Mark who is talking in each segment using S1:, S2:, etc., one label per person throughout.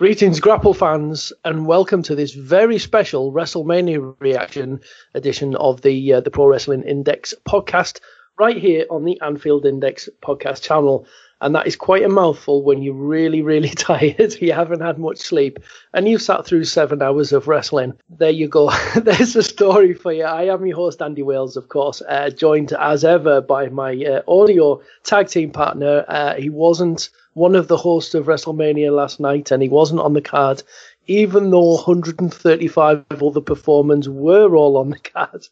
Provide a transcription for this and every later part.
S1: Greetings, Grapple fans, and welcome to this very special WrestleMania reaction edition of the uh, the Pro Wrestling Index podcast, right here on the Anfield Index podcast channel. And that is quite a mouthful when you're really, really tired, you haven't had much sleep, and you've sat through seven hours of wrestling. There you go. There's a story for you. I am your host, Andy Wales, of course, uh, joined as ever by my uh, audio tag team partner. Uh, he wasn't one of the hosts of WrestleMania last night, and he wasn't on the card, even though 135 other performers were all on the card.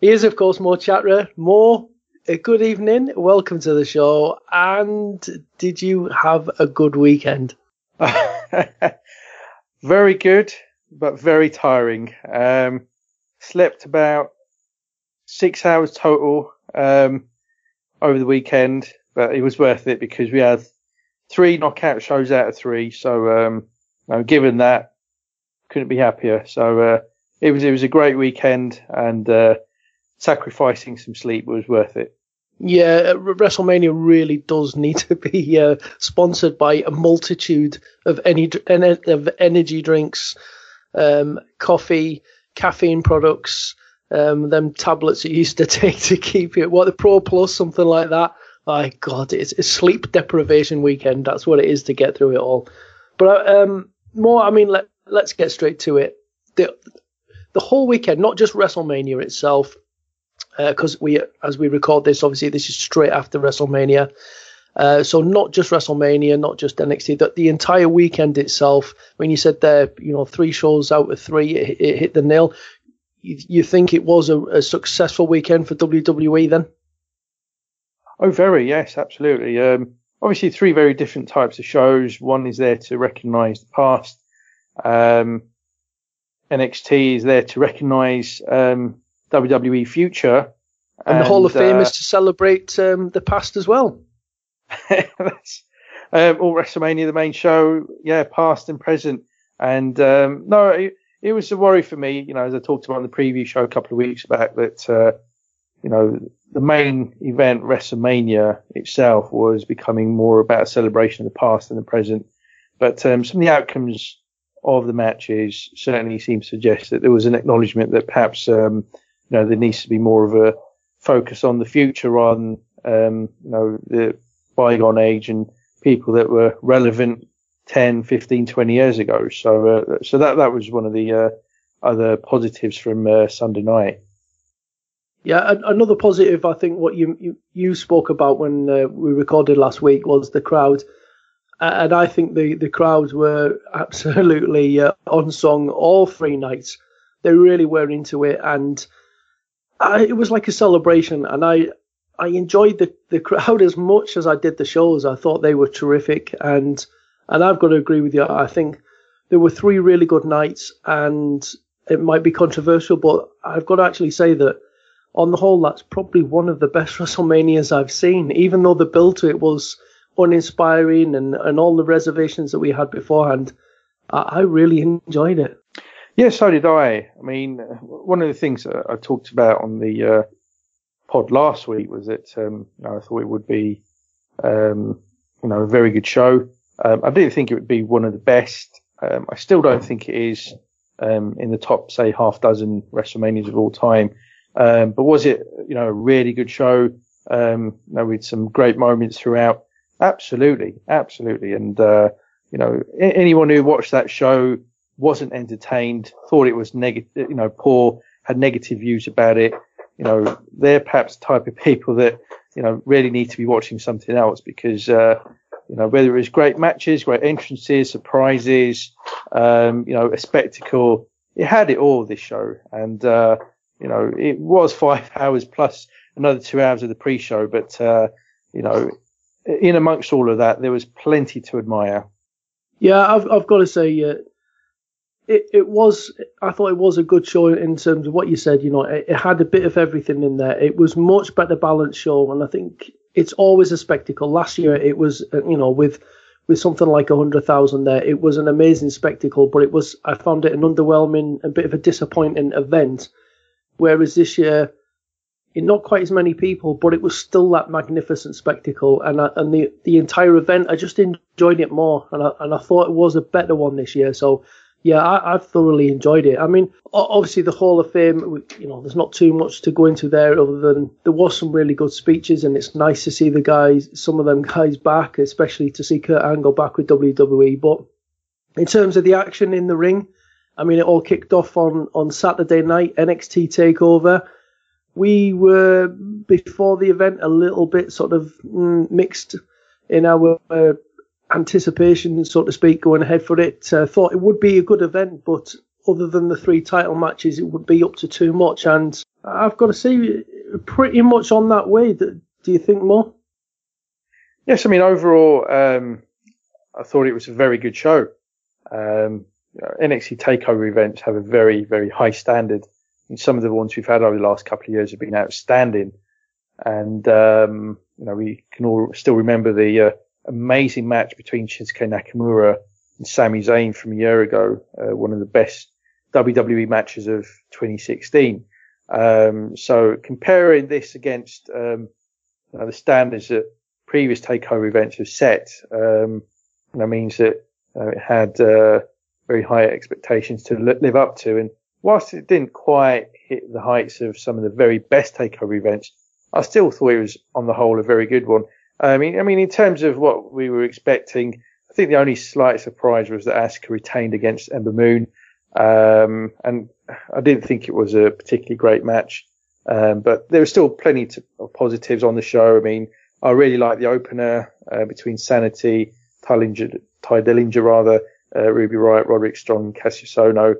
S1: he is, of course, Mo Chatra. Mo, good evening. Welcome to the show. And did you have a good weekend?
S2: very good, but very tiring. Um, slept about six hours total um, over the weekend, but it was worth it because we had three knockout shows out of three. So, um, given that, couldn't be happier. So, uh, it was, it was a great weekend and, uh, sacrificing some sleep was worth it.
S1: Yeah, WrestleMania really does need to be uh, sponsored by a multitude of any of energy drinks, um, coffee, caffeine products, um, them tablets you used to take to keep you What the Pro Plus, something like that. My God, it's a sleep deprivation weekend. That's what it is to get through it all. But um, more, I mean, let let's get straight to it. The the whole weekend, not just WrestleMania itself, because uh, we, as we record this, obviously this is straight after WrestleMania. Uh, so not just WrestleMania, not just NXT, that the entire weekend itself. When you said there, you know, three shows out of three, it, it hit the nail. You, you think it was a, a successful weekend for WWE then?
S2: Oh, very yes, absolutely. Um, obviously, three very different types of shows. One is there to recognise the past. Um, NXT is there to recognise um, WWE future,
S1: and, and, the Hall of Fame uh, is to celebrate um, the past as well.
S2: that's um, all WrestleMania, the main show, yeah, past and present. And um, no, it, it, was a worry for me, you know, as I talked about in the preview show a couple of weeks back, that uh, you know, the main event, WrestleMania itself, was becoming more about a celebration of the past than the present. But um, some of the outcomes of the matches certainly seem to suggest that there was an acknowledgement that perhaps, um, you know, there needs to be more of a focus on the future rather than, um, you know, the bygone age and people that were relevant 10, 15, 20 years ago. So, uh, so that, that was one of the, uh, other positives from uh, Sunday night.
S1: Yeah, another positive, I think, what you you, you spoke about when uh, we recorded last week was the crowd, and I think the the crowds were absolutely uh, on song all three nights. They really were into it, and I, it was like a celebration. And I I enjoyed the the crowd as much as I did the shows. I thought they were terrific, and and I've got to agree with you. I think there were three really good nights, and it might be controversial, but I've got to actually say that on the whole, that's probably one of the best WrestleManias I've seen, even though the build to it was uninspiring and, and all the reservations that we had beforehand. I, I really enjoyed it.
S2: Yeah, so did I. I mean, one of the things I talked about on the uh, pod last week was that um, I thought it would be um, you know a very good show. Um, I didn't think it would be one of the best. Um, I still don't think it is um, in the top, say, half dozen WrestleManias of all time. Um, but was it, you know, a really good show? Um, you know, with some great moments throughout. Absolutely, absolutely. And uh, you know, anyone who watched that show wasn't entertained, thought it was negative, you know, poor, had negative views about it. You know, they're perhaps the type of people that you know really need to be watching something else because uh, you know, whether it was great matches, great entrances, surprises, um, you know, a spectacle. It had it all this show, and uh, you know, it was five hours plus another two hours of the pre-show. But uh, you know, in amongst all of that, there was plenty to admire.
S1: Yeah, I've I've got to say, uh, it it was. I thought it was a good show in terms of what you said. You know, it, it had a bit of everything in there. It was much better balanced show, and I think it's always a spectacle. Last year it was, uh, you know, with with something like a hundred thousand there, it was an amazing spectacle. But it was, I found it an underwhelming, a bit of a disappointing event. Whereas this year, in not quite as many people, but it was still that magnificent spectacle, and I, and the the entire event, I just enjoyed it more, and I and I thought it was a better one this year. So yeah, I, have thoroughly enjoyed it. I mean, obviously the Hall of Fame, you know, there's not too much to go into there other than there was some really good speeches, and it's nice to see the guys, some of them guys back, especially to see Kurt Angle back with WWE. But in terms of the action in the ring, I mean, it all kicked off on on Saturday night NXT Takeover. We were before the event a little bit sort of mm, mixed in our uh, anticipation, so to speak, going ahead for it. Uh, thought it would be a good event, but other than the three title matches, it would be up to too much. And I've got to say, pretty much on that way. Do you think more?
S2: Yes, I mean overall, um, I thought it was a very good show. Um, NXT Takeover events have a very, very high standard. some of the ones we've had over the last couple of years have been outstanding, and um, you know we can all still remember the uh, amazing match between Shinsuke Nakamura and Sami Zayn from a year ago, uh, one of the best WWE matches of 2016. Um, so comparing this against um, you know, the standards that previous takeover events have set, um, that means that uh, it had uh, very high expectations to live up to. And whilst it didn't quite hit the heights of some of the very best takeover events, I still thought it was on the whole a very good one. I mean, I mean, in terms of what we were expecting, I think the only slight surprise was that Asuka retained against Ember Moon, um, and I didn't think it was a particularly great match. Um, but there were still plenty of positives on the show. I mean, I really like the opener uh, between Sanity, Dillinger, Tye Dillinger rather, uh, Ruby Riott, Roderick Strong, Kassius Ohno.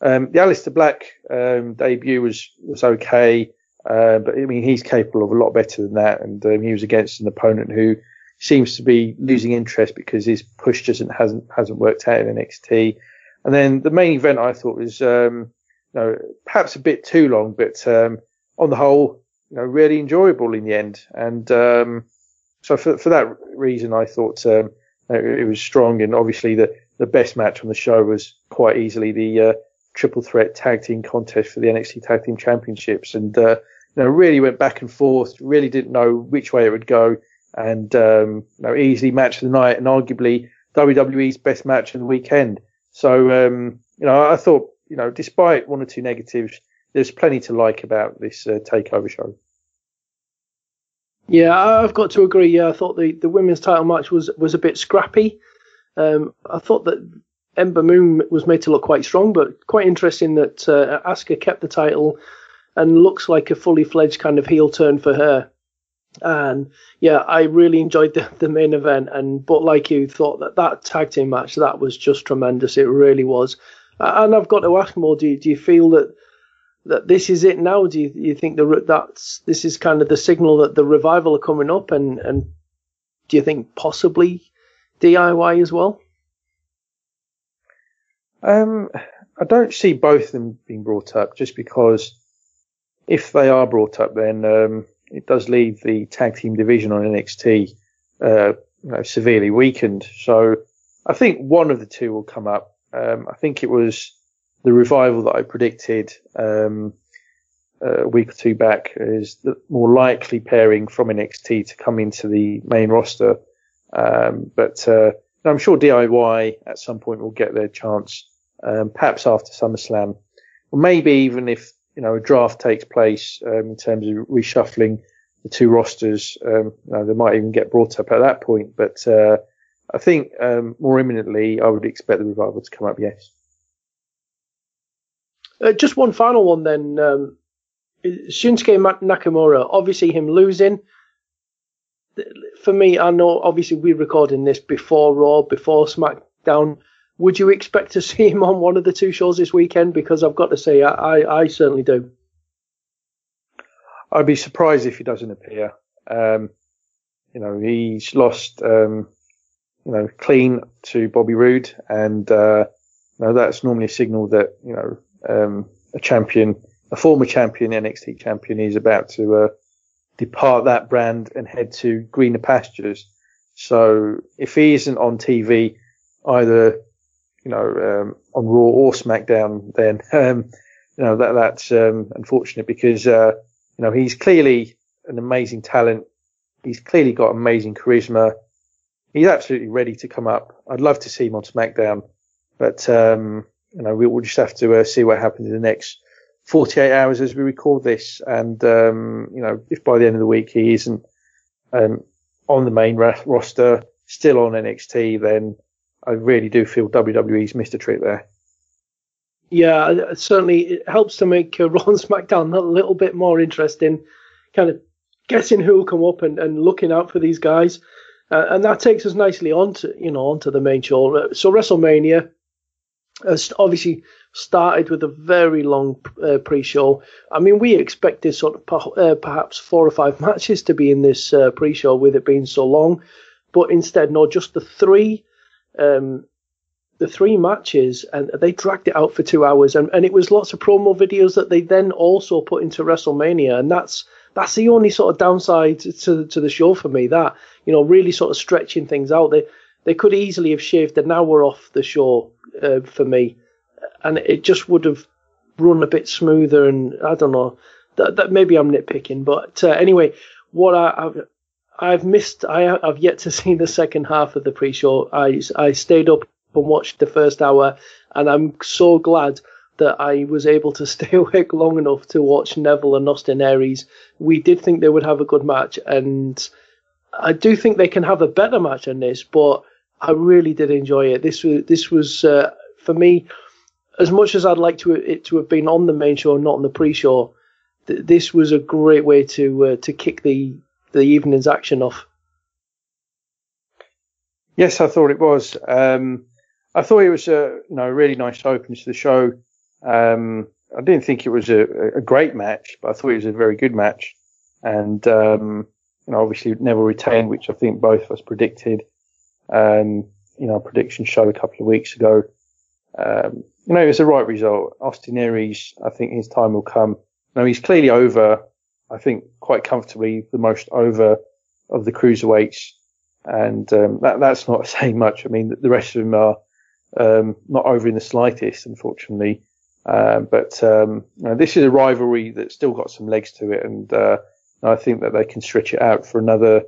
S2: Um, the Aleister Black um, debut was was okay. Uh, but I mean, he's capable of a lot better than that. And um, he was against an opponent who seems to be losing interest because his push just hasn't hasn't worked out in NXT. And then the main event I thought was, um, you know, perhaps a bit too long, but um, on the whole, you know, really enjoyable in the end. And um, so for for that reason, I thought um, it was strong. And obviously, the the best match on the show was quite easily the uh, triple threat tag team contest for the NXT Tag Team Championships. And uh, you know, really went back and forth, really didn't know which way it would go, and um, you know, easily match of the night, and arguably WWE's best match of the weekend. So, um, you know, I thought, you know, despite one or two negatives, there's plenty to like about this uh, takeover show.
S1: Yeah, I've got to agree. Yeah, I thought the, the women's title match was was a bit scrappy. Um, I thought that Ember Moon was made to look quite strong, but quite interesting that uh, Asuka kept the title and looks like a fully fledged kind of heel turn for her. And yeah, I really enjoyed the, the main event. And but like you thought that that tag team match that was just tremendous. It really was. And I've got to ask more. Do you, do you feel that that this is it now? Do you, you think the that's this is kind of the signal that the revival are coming up? And and do you think possibly DIY as well?
S2: Um, I don't see both of them being brought up just because if they are brought up, then um, it does leave the tag team division on NXT uh, you know, severely weakened. So I think one of the two will come up. Um, I think it was the revival that I predicted um, a week or two back is the more likely pairing from NXT to come into the main roster. Um, but uh, I'm sure DIY at some point will get their chance, um, perhaps after SummerSlam, or maybe even if you know a draft takes place um, in terms of reshuffling the two rosters. Um, you know, they might even get brought up at that point. But uh, I think um, more imminently, I would expect the revival to come up. Yes.
S1: Uh, just one final one then. Um, Shinsuke Nakamura, obviously him losing. For me, I know obviously we're recording this before Raw, before SmackDown. Would you expect to see him on one of the two shows this weekend? Because I've got to say, I, I, I certainly do.
S2: I'd be surprised if he doesn't appear. Um, you know, he's lost, um, you know, clean to Bobby Roode, and uh, you know, that's normally a signal that you know um, a champion, a former champion, NXT champion, is about to uh, depart that brand and head to greener pastures. So if he isn't on TV, either you know um, on Raw or SmackDown, then um, you know that that's um, unfortunate because uh, you know he's clearly an amazing talent. He's clearly got amazing charisma. He's absolutely ready to come up. I'd love to see him on SmackDown, but um, you know, we, will just have to uh, see what happens in the next 48 hours as we record this. And, um, you know, if by the end of the week he isn't um, on the main roster, still on NXT, then I really do feel WWE's missed a trick there.
S1: Yeah, certainly it helps to make uh, Raw and SmackDown a little bit more interesting, kind of guessing who'll come up and, and looking out for these guys. Uh, and that takes us nicely on to, you know, onto the main show. So WrestleMania, has obviously started with a very long uh, pre-show. I mean, we expected sort of uh, perhaps four or five matches to be in this uh, pre-show with it being so long, but instead, no, just the three, um, the three matches, and they dragged it out for two hours, and, and it was lots of promo videos that they then also put into WrestleMania, and that's that's the only sort of downside to to the show for me. That you know, really sort of stretching things out. They they could easily have shaved an hour off the show uh, for me, and it just would have run a bit smoother. And I don't know that, that maybe I'm nitpicking, but uh, anyway, what I, I've missed, I, have yet to see the second half of the pre-show. I I stayed up and watched the first hour, and I'm so glad that I was able to stay awake long enough to watch Neville and Austin Aries. We did think they would have a good match, and I do think they can have a better match than this, but I really did enjoy it. This was this was uh, for me as much as I'd like to it to have been on the main show, not on the pre-show. Th- this was a great way to uh, to kick the the evening's action off.
S2: Yes, I thought it was. Um, I thought it was a you know really nice opening to the show. Um, I didn't think it was a, a, great match, but I thought it was a very good match. And um, you know, obviously Neville retained, which I think both of us predicted um, you know, prediction show a couple of weeks ago. Um, you know, it was the right result. Austin Aries, I think his time will come. Now he's clearly over, I think quite comfortably the most over of the cruiserweights. And, um, that, that's not saying much. I mean, the rest of them are, um, not over in the slightest, unfortunately. Uh, but, um, you know, this is a rivalry that's still got some legs to it. And, uh, I think that they can stretch it out for another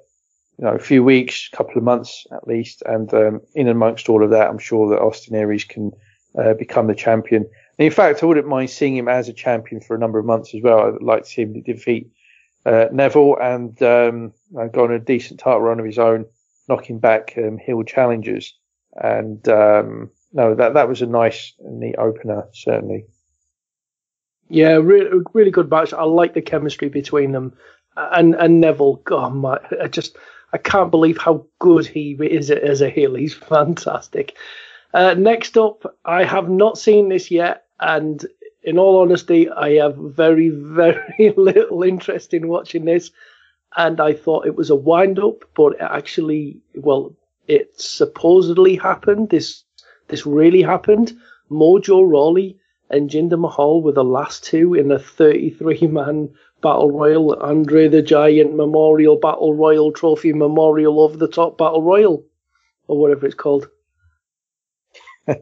S2: you know, a few weeks, couple of months at least. And um, in amongst all of that, I'm sure that Austin Aries can uh, become the champion. And in fact, I wouldn't mind seeing him as a champion for a number of months as well. I'd like to see him defeat uh, Neville and um, go on a decent title run of his own, knocking back um, heel challengers. And um, no, that that was a nice, neat opener, certainly.
S1: Yeah, really, really good match. I like the chemistry between them, and and Neville. God, my, I just I can't believe how good he is as a heel. He's fantastic. Uh, next up, I have not seen this yet, and in all honesty, I have very, very little interest in watching this. And I thought it was a wind up, but it actually, well, it supposedly happened. This this really happened. Mojo Rawley and Jinder Mahal were the last two in a 33 man Battle Royal, Andre the Giant Memorial Battle Royal Trophy Memorial Over the Top Battle Royal, or whatever it's called.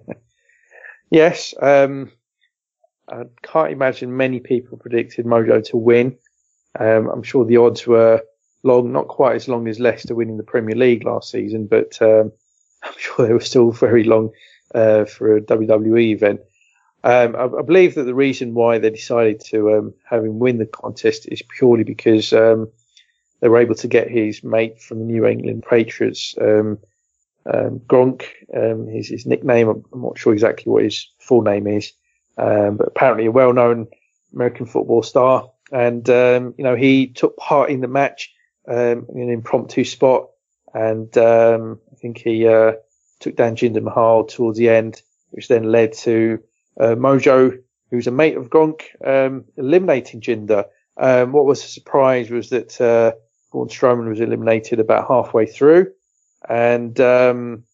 S2: yes, um, I can't imagine many people predicted Mojo to win. Um, I'm sure the odds were long, not quite as long as Leicester winning the Premier League last season, but um, I'm sure they were still very long uh, for a WWE event. Um, I, I, believe that the reason why they decided to um, have him win the contest is purely because um, they were able to get his mate from the New England Patriots, um, Gronk, his, his nickname. I'm, not sure exactly what his full name is, but apparently a well-known American football star. And you know he took part in the match in an impromptu spot, and I think he uh, took down Jinder Mahal towards the end, which then led to uh, Mojo, who's a mate of Gronk, um, eliminating Jinder. Um, what was a surprise was that uh, Braun Strowman was eliminated about halfway through, and um,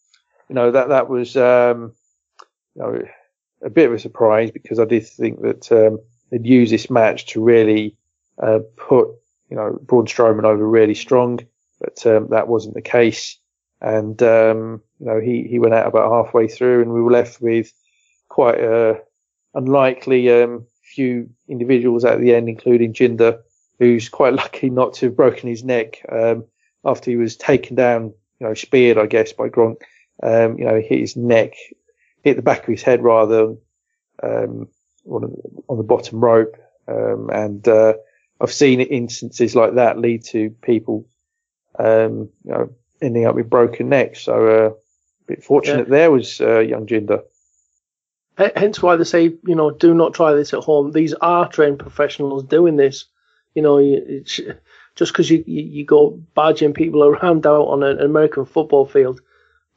S2: you know that that was um, you know a bit of a surprise because I did think that um, they'd use this match to really uh, put you know Braun Strowman over really strong, but um, that wasn't the case, and um, you know he he went out about halfway through, and we were left with quite a unlikely um, few individuals at the end, including Jinder, who's quite lucky not to have broken his neck um, after he was taken down, you know, speared, I guess, by Gronk. Um, you know, hit his neck, hit the back of his head rather um, on, on, the bottom rope. Um, and uh, I've seen instances like that lead to people, um, you know, ending up with broken necks. So uh, a bit fortunate yeah. there was uh, young Jinder.
S1: Hence why they say, you know, do not try this at home. These are trained professionals doing this. You know, just because you, you go badging people around out on an American football field,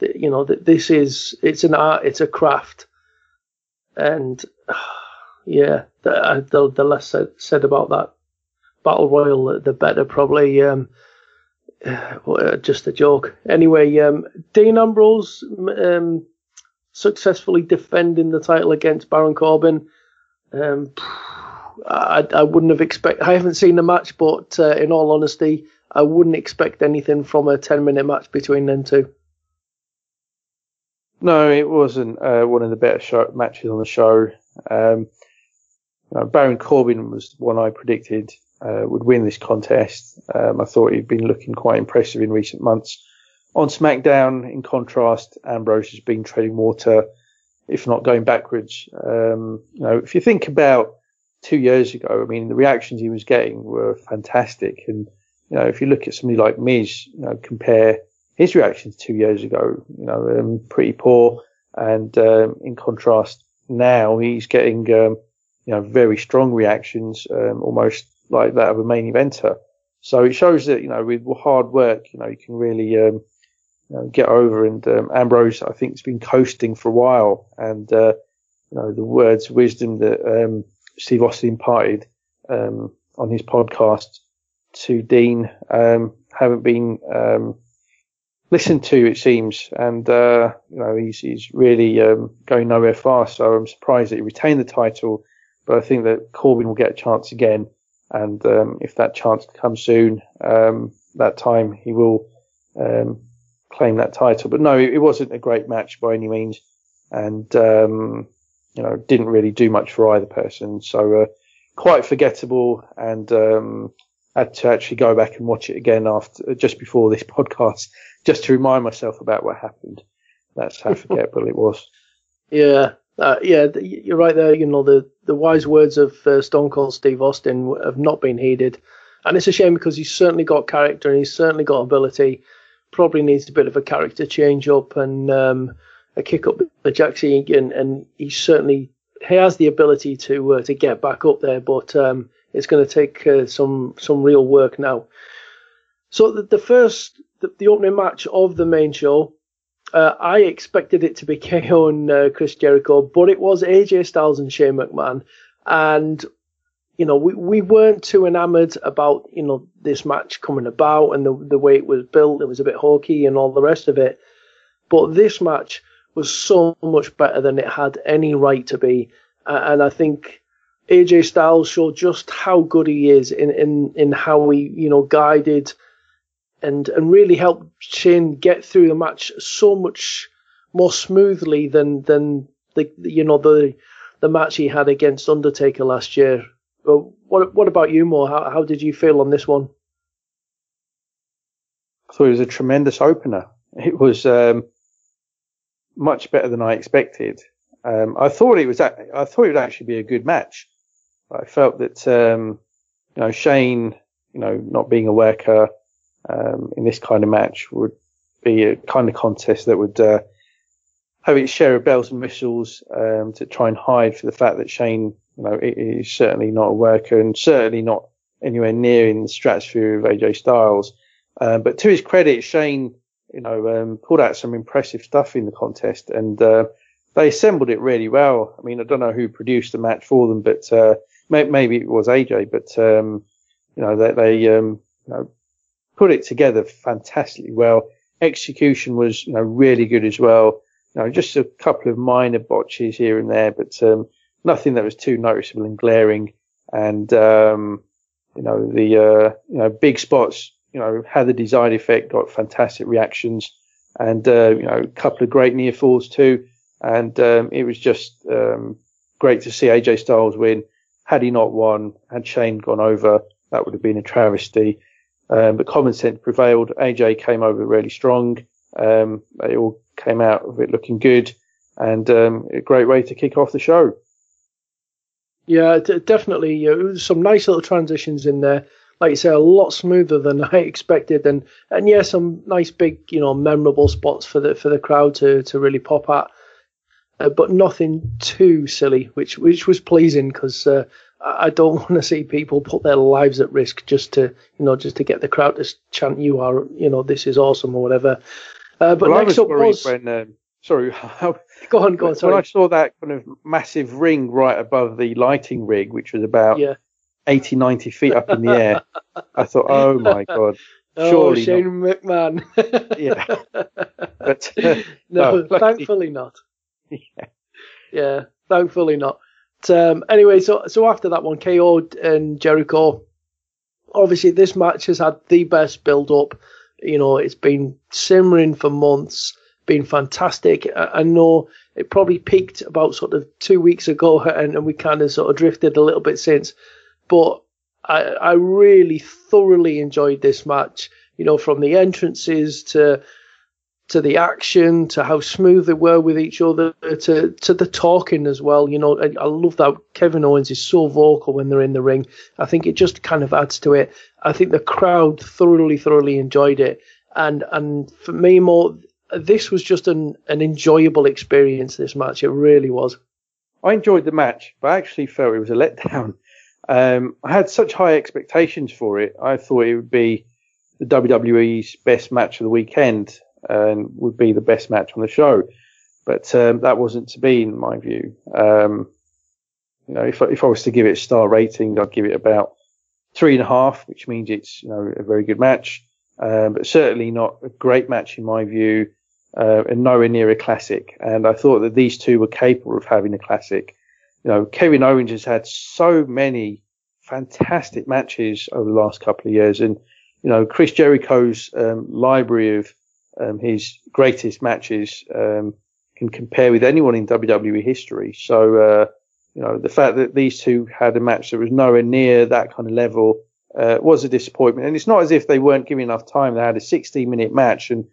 S1: you know, that this is it's an art, it's a craft, and yeah, the the, the less said, said about that battle royal, the better probably. Um, just a joke. Anyway, um, Dean Ambrose um, successfully defending the title against Baron Corbin. Um, I, I, wouldn't have expect. I haven't seen the match, but uh, in all honesty, I wouldn't expect anything from a ten-minute match between them two.
S2: No, it wasn't uh, one of the better show, matches on the show. Um, uh, Baron Corbin was the one I predicted uh, would win this contest. Um, I thought he'd been looking quite impressive in recent months. On SmackDown, in contrast, Ambrose has been treading water, if not going backwards. Um, you know, if you think about two years ago, I mean, the reactions he was getting were fantastic. And, you know, if you look at somebody like Miz, you know, compare his reactions two years ago, you know, um, pretty poor. And, um, in contrast, now he's getting, um, you know, very strong reactions, um, almost like that of a main eventer. So it shows that, you know, with hard work, you know, you can really, um, you know, get over. And Ambrose, I think, has been coasting for a while, and uh, you know the words of wisdom that Steve Austin imparted on his podcast to Dean haven't been listened to, it seems, and uh, you know he's he's really um, going nowhere fast. So I'm surprised that he retained the title, but I think that Corbin will get a chance again. And if that chance comes soon, that time he will um, claim that title. But no, it, wasn't a great match by any means, and um, you know didn't really do much for either person. So uh, quite forgettable, and um, had to actually go back and watch it again after just before this podcast, just to remind myself about what happened. That's how forgettable it was.
S1: Yeah, uh, yeah, you're right there. You know the the wise words of uh, Stone Cold Steve Austin have not been heeded, and it's a shame because he's certainly got character and he's certainly got ability probably needs a bit of a character change up and um, a kick up the Jacksie, and, and he certainly he has the ability to uh, to get back up there, but um, it's going to take uh, some some real work now. So the, the first the, the, opening match of the main show, uh, I expected it to be KO and uh, Chris Jericho, but it was AJ Styles and Shane McMahon, and you know, we, we weren't too enamored about, you know, this match coming about and the, the way it was built. It was a bit hokey and all the rest of it. But this match was so much better than it had any right to be. And I think AJ Styles showed just how good he is in, in, in how he, you know, guided and, and really helped Shane get through the match so much more smoothly than, than the, you know, the, the match he had against Undertaker last year. But what what about you, Mo? How how did you feel on this one?
S2: I thought it was a tremendous opener. It was um, much better than I expected. Um, I thought it was I thought it would actually be a good match. I felt that um, you know Shane, you know, not being a worker um, in this kind of match would be a kind of contest that would uh, have its share of bells and whistles um, to try and hide for the fact that Shane, you know, is certainly not a worker and certainly not anywhere near in the stratosphere of AJ Styles. Um, but to his credit, Shane, you know, um, pulled out some impressive stuff in the contest and uh, they assembled it really well. I mean, I don't know who produced the match for them, but uh, maybe it was AJ. But um, you know, they, they um, you know, put it together fantastically well. Execution was you know really good as well. You know, just a couple of minor botches here and there, but um, nothing that was too noticeable and glaring. And um, you know, the uh, you know big spots, you know, had the desired effect, got fantastic reactions, and uh, you know, a couple of great near falls too. And um, it was just um, great to see AJ Styles win. Had he not won, had Shane gone over, that would have been a travesty. Um, but common sense prevailed. AJ came over really strong. Um, they all came out of it looking good, and um, a great way to kick off the show.
S1: Yeah, d- definitely. Uh, some nice little transitions in there. Like you say, a lot smoother than I expected, and and yeah, some nice big, you know, memorable spots for the for the crowd to to really pop at. Uh, but nothing too silly, which which was pleasing because uh, I don't want to see people put their lives at risk just to you know just to get the crowd to chant "You are you know this is awesome" or whatever. Uh, but
S2: well,
S1: next up was
S2: when um, sorry,
S1: go on, go on. Sorry.
S2: When I saw that kind of massive ring right above the lighting rig, which was about
S1: yeah.
S2: 80, 90 feet up in the air, I thought, oh my god.
S1: Oh,
S2: Surely
S1: Shane McMahon.
S2: Yeah. But
S1: no,
S2: no,
S1: thankfully not.
S2: Yeah.
S1: Yeah, thankfully not. Um, anyway, so so after that one, KO and Jericho. Obviously, this match has had the best build up. You know, it's been simmering for months, been fantastic. I, I know it probably peaked about sort of two weeks ago, and, and we kind of sort of drifted a little bit since. But I, I really thoroughly enjoyed this match. You know, from the entrances to to the action, to how smooth they were with each other, to to the talking as well. You know, I, I love that Kevin Owens is so vocal when they're in the ring. I think it just kind of adds to it. I think the crowd thoroughly, thoroughly enjoyed it, and and for me, more this was just an an enjoyable experience. This match, it really was.
S2: I enjoyed the match, but I actually felt it was a letdown. Um, I had such high expectations for it. I thought it would be the WWE's best match of the weekend and would be the best match on the show. But um, that wasn't to be, in my view. Um, you know, if I, if I was to give it a star rating, I'd give it about three and a half, which means it's you know a very good match, um, but certainly not a great match in my view, uh, and nowhere near a classic. And I thought that these two were capable of having a classic. You know, Kevin Owens has had so many fantastic matches over the last couple of years, and you know, Chris Jericho's um, library of um, his greatest matches um, can compare with anyone in WWE history. So, uh, you know, the fact that these two had a match that was nowhere near that kind of level uh, was a disappointment. And it's not as if they weren't given enough time. They had a 16 minute match, and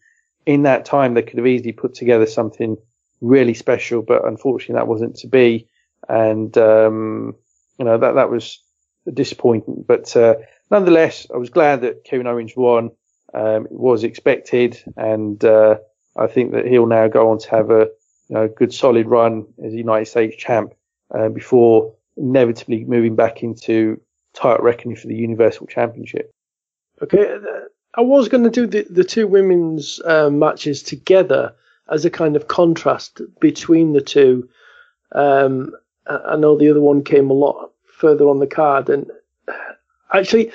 S2: in that time, they could have easily put together something really special. But unfortunately, that wasn't to be. And, um, you know, that, that was a disappointment. But, uh, nonetheless, I was glad that Kevin Owens won. Um, was expected, and uh, I think that he'll now go on to have a you know, good solid run as United States champ uh, before inevitably moving back into title reckoning for the Universal Championship.
S1: Okay, I was going to do the, the two women's uh, matches together as a kind of contrast between the two. Um, I I know the other one came a lot further on the card, and actually,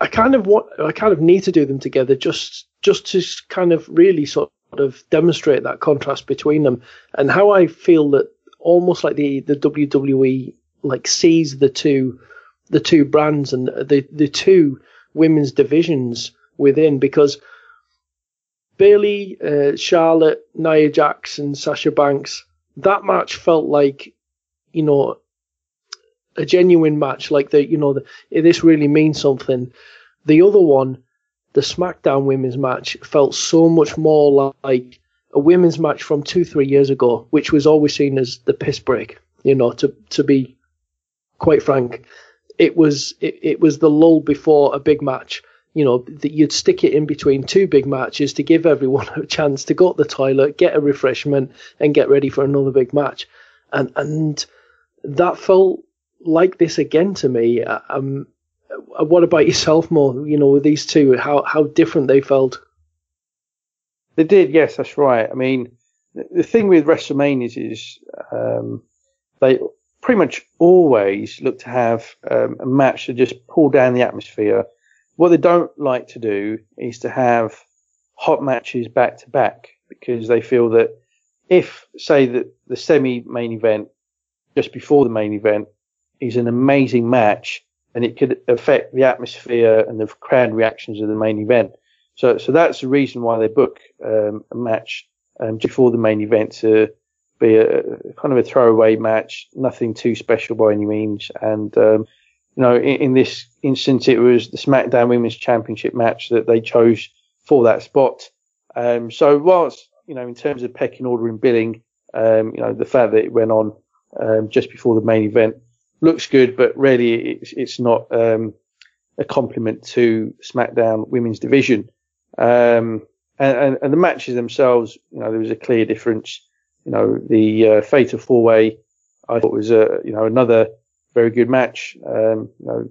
S1: I kind of want, I kind of need to do them together just just to kind of really sort of demonstrate that contrast between them and how I feel that almost like the the WWE like sees the two the two brands and the the two women's divisions within because Bayley, uh, Charlotte, Nia Jax, Sasha Banks. That match felt like, you know, a genuine match, like the, you know, the, this really means something. The other one, the SmackDown women's match, felt so much more like a women's match from two, three years ago, which was always seen as the piss break. You know, to to be quite frank, it was it, it was the lull before a big match. You know, that you'd stick it in between two big matches to give everyone a chance to go to the toilet, get a refreshment, and get ready for another big match. And and that felt like this again to me. Um, what about yourself, more? You know, with these two, how how different they felt.
S2: They did, yes, that's right. I mean, the thing with WrestleManias is um, they pretty much always look to have um, a match to just pull down the atmosphere. What they don't like to do is to have hot matches back to back because they feel that if, say, that the semi main event just before the main event is an amazing match and it could affect the atmosphere and the crowd reactions of the main event. So, so that's the reason why they book um, a match um, before the main event to be a, kind of a throwaway match, nothing too special by any means. And um, you know, in, in, this instance, it was the SmackDown Women's Championship match that they chose for that spot. Um, so, whilst you know, in terms of pecking order and billing, um, you know, the fact that it went on um, just before the main event looks good, but really it's, it's not a compliment to SmackDown Women's Division. Um, and, and, and, the matches themselves, you know, there was a clear difference. You know, the uh, Fatal Four Way, I thought was a, you know, another very good match. Um, you know,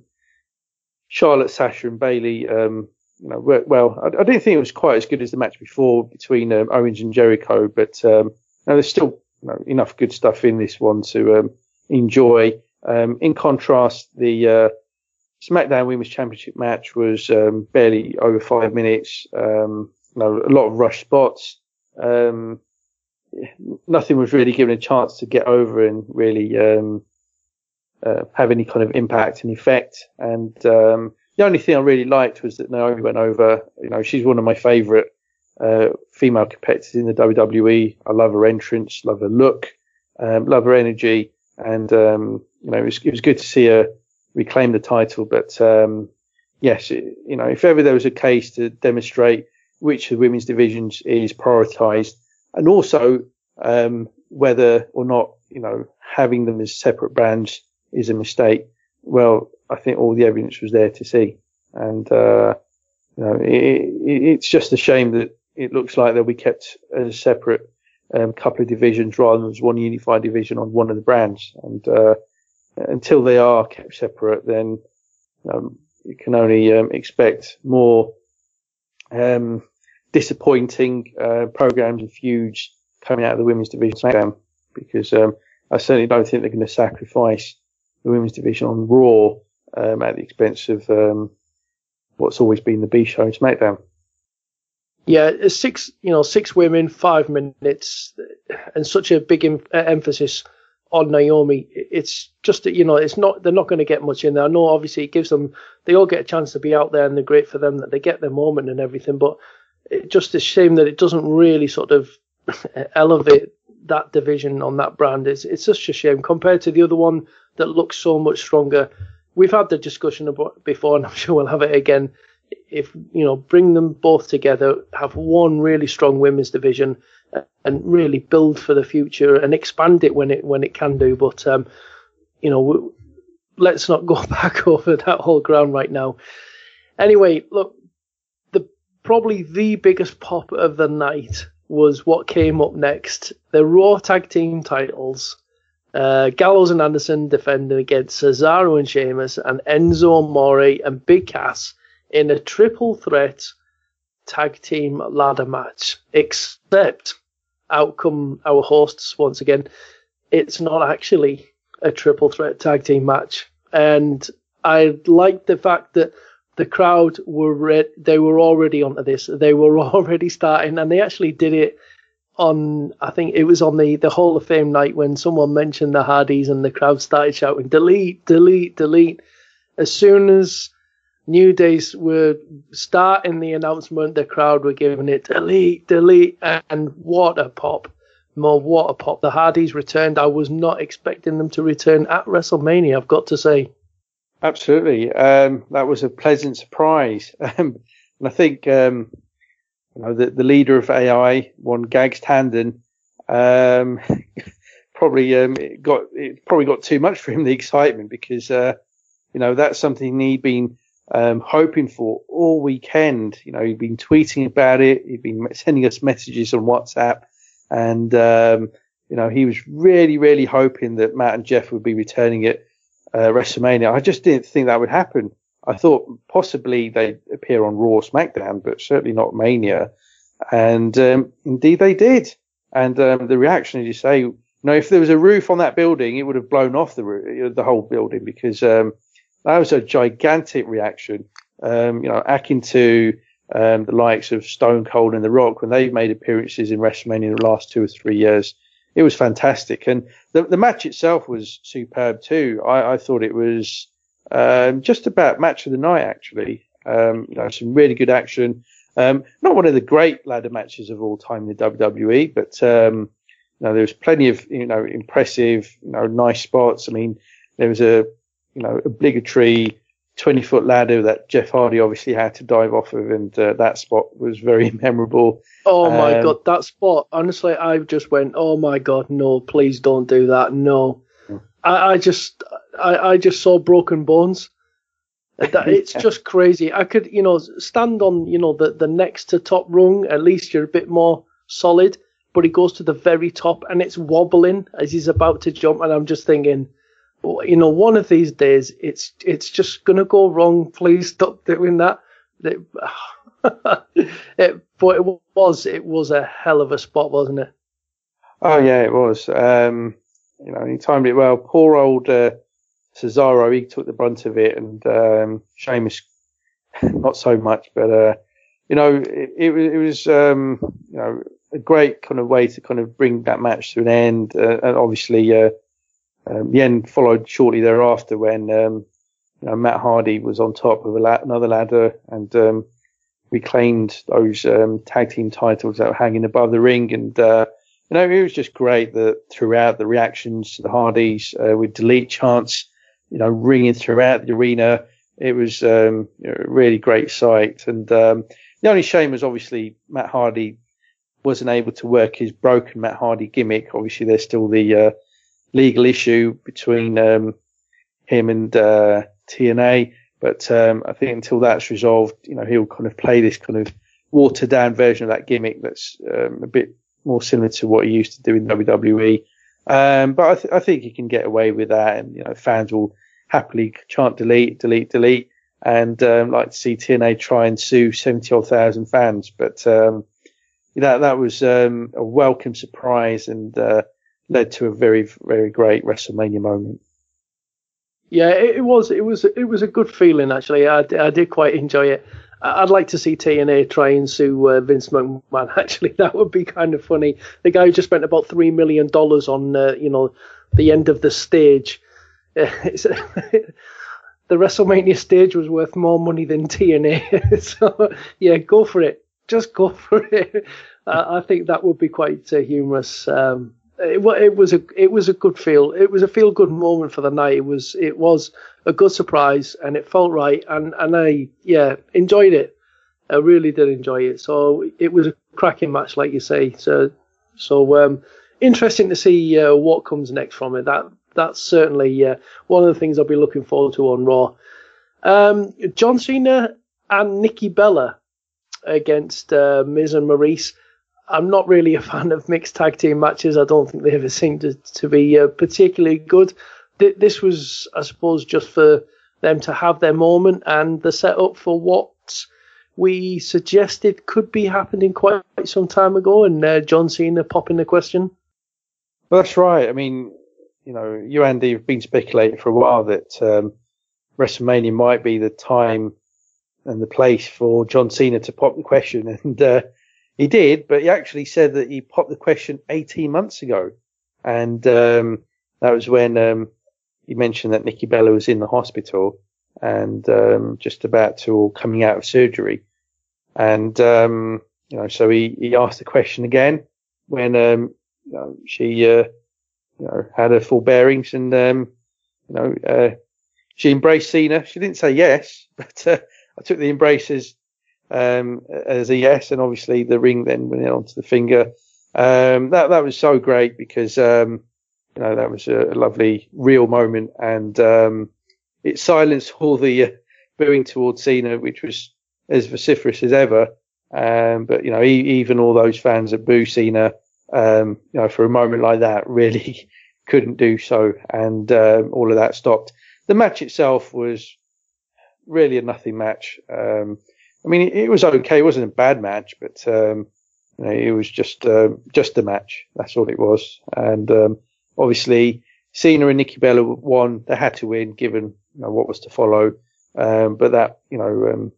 S2: Charlotte, Sasha, and Bayley. um, you know, well, I, I, didn't think it was quite as good as the match before between um, Owens and Jericho, but um, you know, there's still you know, enough good stuff in this one to um, enjoy. Um, in contrast, the uh, SmackDown Women's Championship match was um, barely over five minutes. Um, you know, a lot of rush spots. Um, nothing was really given a chance to get over and really um, uh, have any kind of impact and effect. And um, the only thing I really liked was that Naomi went over. You know, she's one of my favourite uh, female competitors in the WWE. I love her entrance, love her look, love her energy, and you know, it was, it was good to see her reclaim the title. But um, yes, it, you know, if ever there was a case to demonstrate which of the women's divisions is prioritised, and also um, whether or not you know having them as separate brands is a mistake. Well, I think all the evidence was there to see, and uh, you know, it, it's just a shame that it looks like they'll be kept as a separate um, couple of divisions rather than as one unified division on one of the brands. And uh, until they are kept separate, then um, you can only um, expect more um, disappointing uh, programs and feuds coming out of the women's division because um, I certainly don't think they're going to sacrifice the women's division on Raw um, at the expense of um, what's always been the B show SmackDown.
S1: Yeah, six you know six women, five minutes, and such a big em- uh, emphasis on Naomi. It's just that you know it's not they're not going to get much in there. I know obviously it gives them they all get a chance to be out there and they're great for them that they get their moment and everything. But it's just a shame that it doesn't really sort of elevate that division on that brand. It's it's just a shame compared to the other one that looks so much stronger. We've had the discussion about before, and I'm sure we'll have it again. If you know, bring them both together, have one really strong women's division and really build for the future and expand it when it when it can do. But um, you know, let's not go back over that whole ground right now. Anyway, look, the probably the biggest pop of the night was what came up next: the Raw Tag Team titles. Uh, Gallows and Anderson defending against Cesaro and Sheamus and Enzo Amore and Big Cass in a triple threat tag team ladder match. Except outcome our hosts once again. It's not actually a triple threat tag team match, and I like the fact that the crowd were re- they were already onto this. They were already starting, and they actually did it on. I think it was on the the Hall of Fame night when someone mentioned the Hardys, and the crowd started shouting "delete, delete, delete." As soon as New Days were starting the announcement, the crowd were giving it delete, delete, and a pop. More a pop. The Hardys returned. I was not expecting them to return at WrestleMania, I've got to say.
S2: Absolutely. Um, that was a pleasant surprise. Um, and I think, um, you know, the, the leader of AI, one Gags Tandon, um, probably um, it got it probably got too much for him the excitement because uh, you know that's something he'd been um, hoping for all weekend. You know, he'd been tweeting about it, he'd been sending us messages on WhatsApp, and um, you know he was really really hoping that Matt and Jeff would be returning at uh, WrestleMania. I just didn't think that would happen. I thought possibly they'd appear on Raw, SmackDown, but certainly not Mania. And um, indeed they did. And um, the reaction, as you say, you know, if there was a roof on that building, it would have blown off the roof, the whole building because um, that was a gigantic reaction. Um, you know, akin to um, the likes of Stone Cold and The Rock when they've made appearances in WrestleMania in the last two or three years. It was fantastic, and the, the match itself was superb too. I, I thought it was um, just about match of the night actually. Um, you know, some really good action. Um, not one of the great ladder matches of all time in the WWE, but um, you know, there was plenty of you know impressive, you know, nice spots. I mean, there was a you know obligatory 20 foot ladder that Jeff Hardy obviously had to dive off of, and uh, that spot was very memorable.
S1: Oh my um, god, that spot! Honestly, I just went, "Oh my god, no! Please don't do that! No!" Hmm. I, I just, I, I just saw broken bones. That, it's just crazy. I could, you know, stand on, you know, the, the next to top rung. At least you're a bit more solid. But he goes to the very top and it's wobbling as he's about to jump. And I'm just thinking, you know, one of these days it's it's just gonna go wrong. Please stop doing that. It, it, but it was it was a hell of a spot, wasn't it?
S2: Oh yeah, it was. Um, you know, he timed it well. Poor old uh, Cesaro, he took the brunt of it, and um, Sheamus not so much. But uh, you know, it, it, it was um, you know a great kind of way to kind of bring that match to an end, uh, and obviously uh, um, end followed shortly thereafter when um, you know, Matt Hardy was on top of la- another ladder and um, reclaimed those um, tag team titles that were hanging above the ring, and uh, you know it was just great that throughout the reactions to the Hardys uh, with delete chants you know, ringing throughout the arena. It was um, you know, a really great sight. And um, the only shame was obviously Matt Hardy wasn't able to work his broken Matt Hardy gimmick. Obviously, there's still the uh, legal issue between um, him and uh, TNA. But um, I think until that's resolved, you know, he'll kind of play this kind of watered down version of that gimmick that's um, a bit more similar to what he used to do in WWE. Um, but I, th- I, think he can get away with that, and you know, fans will happily chant delete, delete, delete, and um, like to see TNA try and sue seventy odd thousand fans. But um, that that was um, a welcome surprise and uh, led to a very very great WrestleMania moment.
S1: Yeah, it, was it was it was a good feeling actually. I, I did quite enjoy it. I'd like to see TNA try and sue uh, Vince McMahon. Actually, that would be kind of funny. The guy who just spent about three million dollars on, uh, you know, the end of the stage. The WrestleMania stage was worth more money than TNA. so yeah, go for it. Just go for it. I think that would be quite uh, humorous. Um, it, it, was a it was a good feel. It was a feel good moment for the night. It was it was a good surprise and it felt right and and I yeah enjoyed it. I really did enjoy it. So it was a cracking match, like you say. So so um, interesting to see uh, what comes next from it. That that's certainly uh, one of the things I'll be looking forward to on Raw. Um, John Cena and Nikki Bella against uh, Miz and Maryse. I'm not really a fan of mixed tag team matches. I don't think they ever seem to, to be uh, particularly good. Th- this was, I suppose, just for them to have their moment and the setup for what we suggested could be happening quite some time ago, and uh, John Cena popping the question.
S2: Well, that's right. I mean, you know, you Andy have been speculating for a while that um, WrestleMania might be the time and the place for John Cena to pop the question, and uh, he did, but he actually said that he popped the question 18 months ago. And um, that was when um, he mentioned that Nikki Bella was in the hospital and um, just about to coming out of surgery. And, um, you know, so he, he asked the question again when um, you know, she, uh, you know, had her full bearings and, um, you know, uh, she embraced Cena. She didn't say yes, but uh, I took the embraces um, as a yes, and obviously the ring then went onto the finger. Um, that that was so great because um, you know that was a, lovely real moment, and um, it silenced all the uh, booing towards Cena, which was as vociferous as ever. Um, but you know, e- even all those fans that boo Cena, um, you know, for a moment like that, really couldn't do so, and all of that stopped. The match itself was really a nothing match. Um, I mean, it, was okay. It wasn't a bad match, but um, you know, it was just uh, just a match. That's all it was. And um, obviously, Cena and Nikki Bella won. They had to win, given you know, what was to follow. Um, but that you know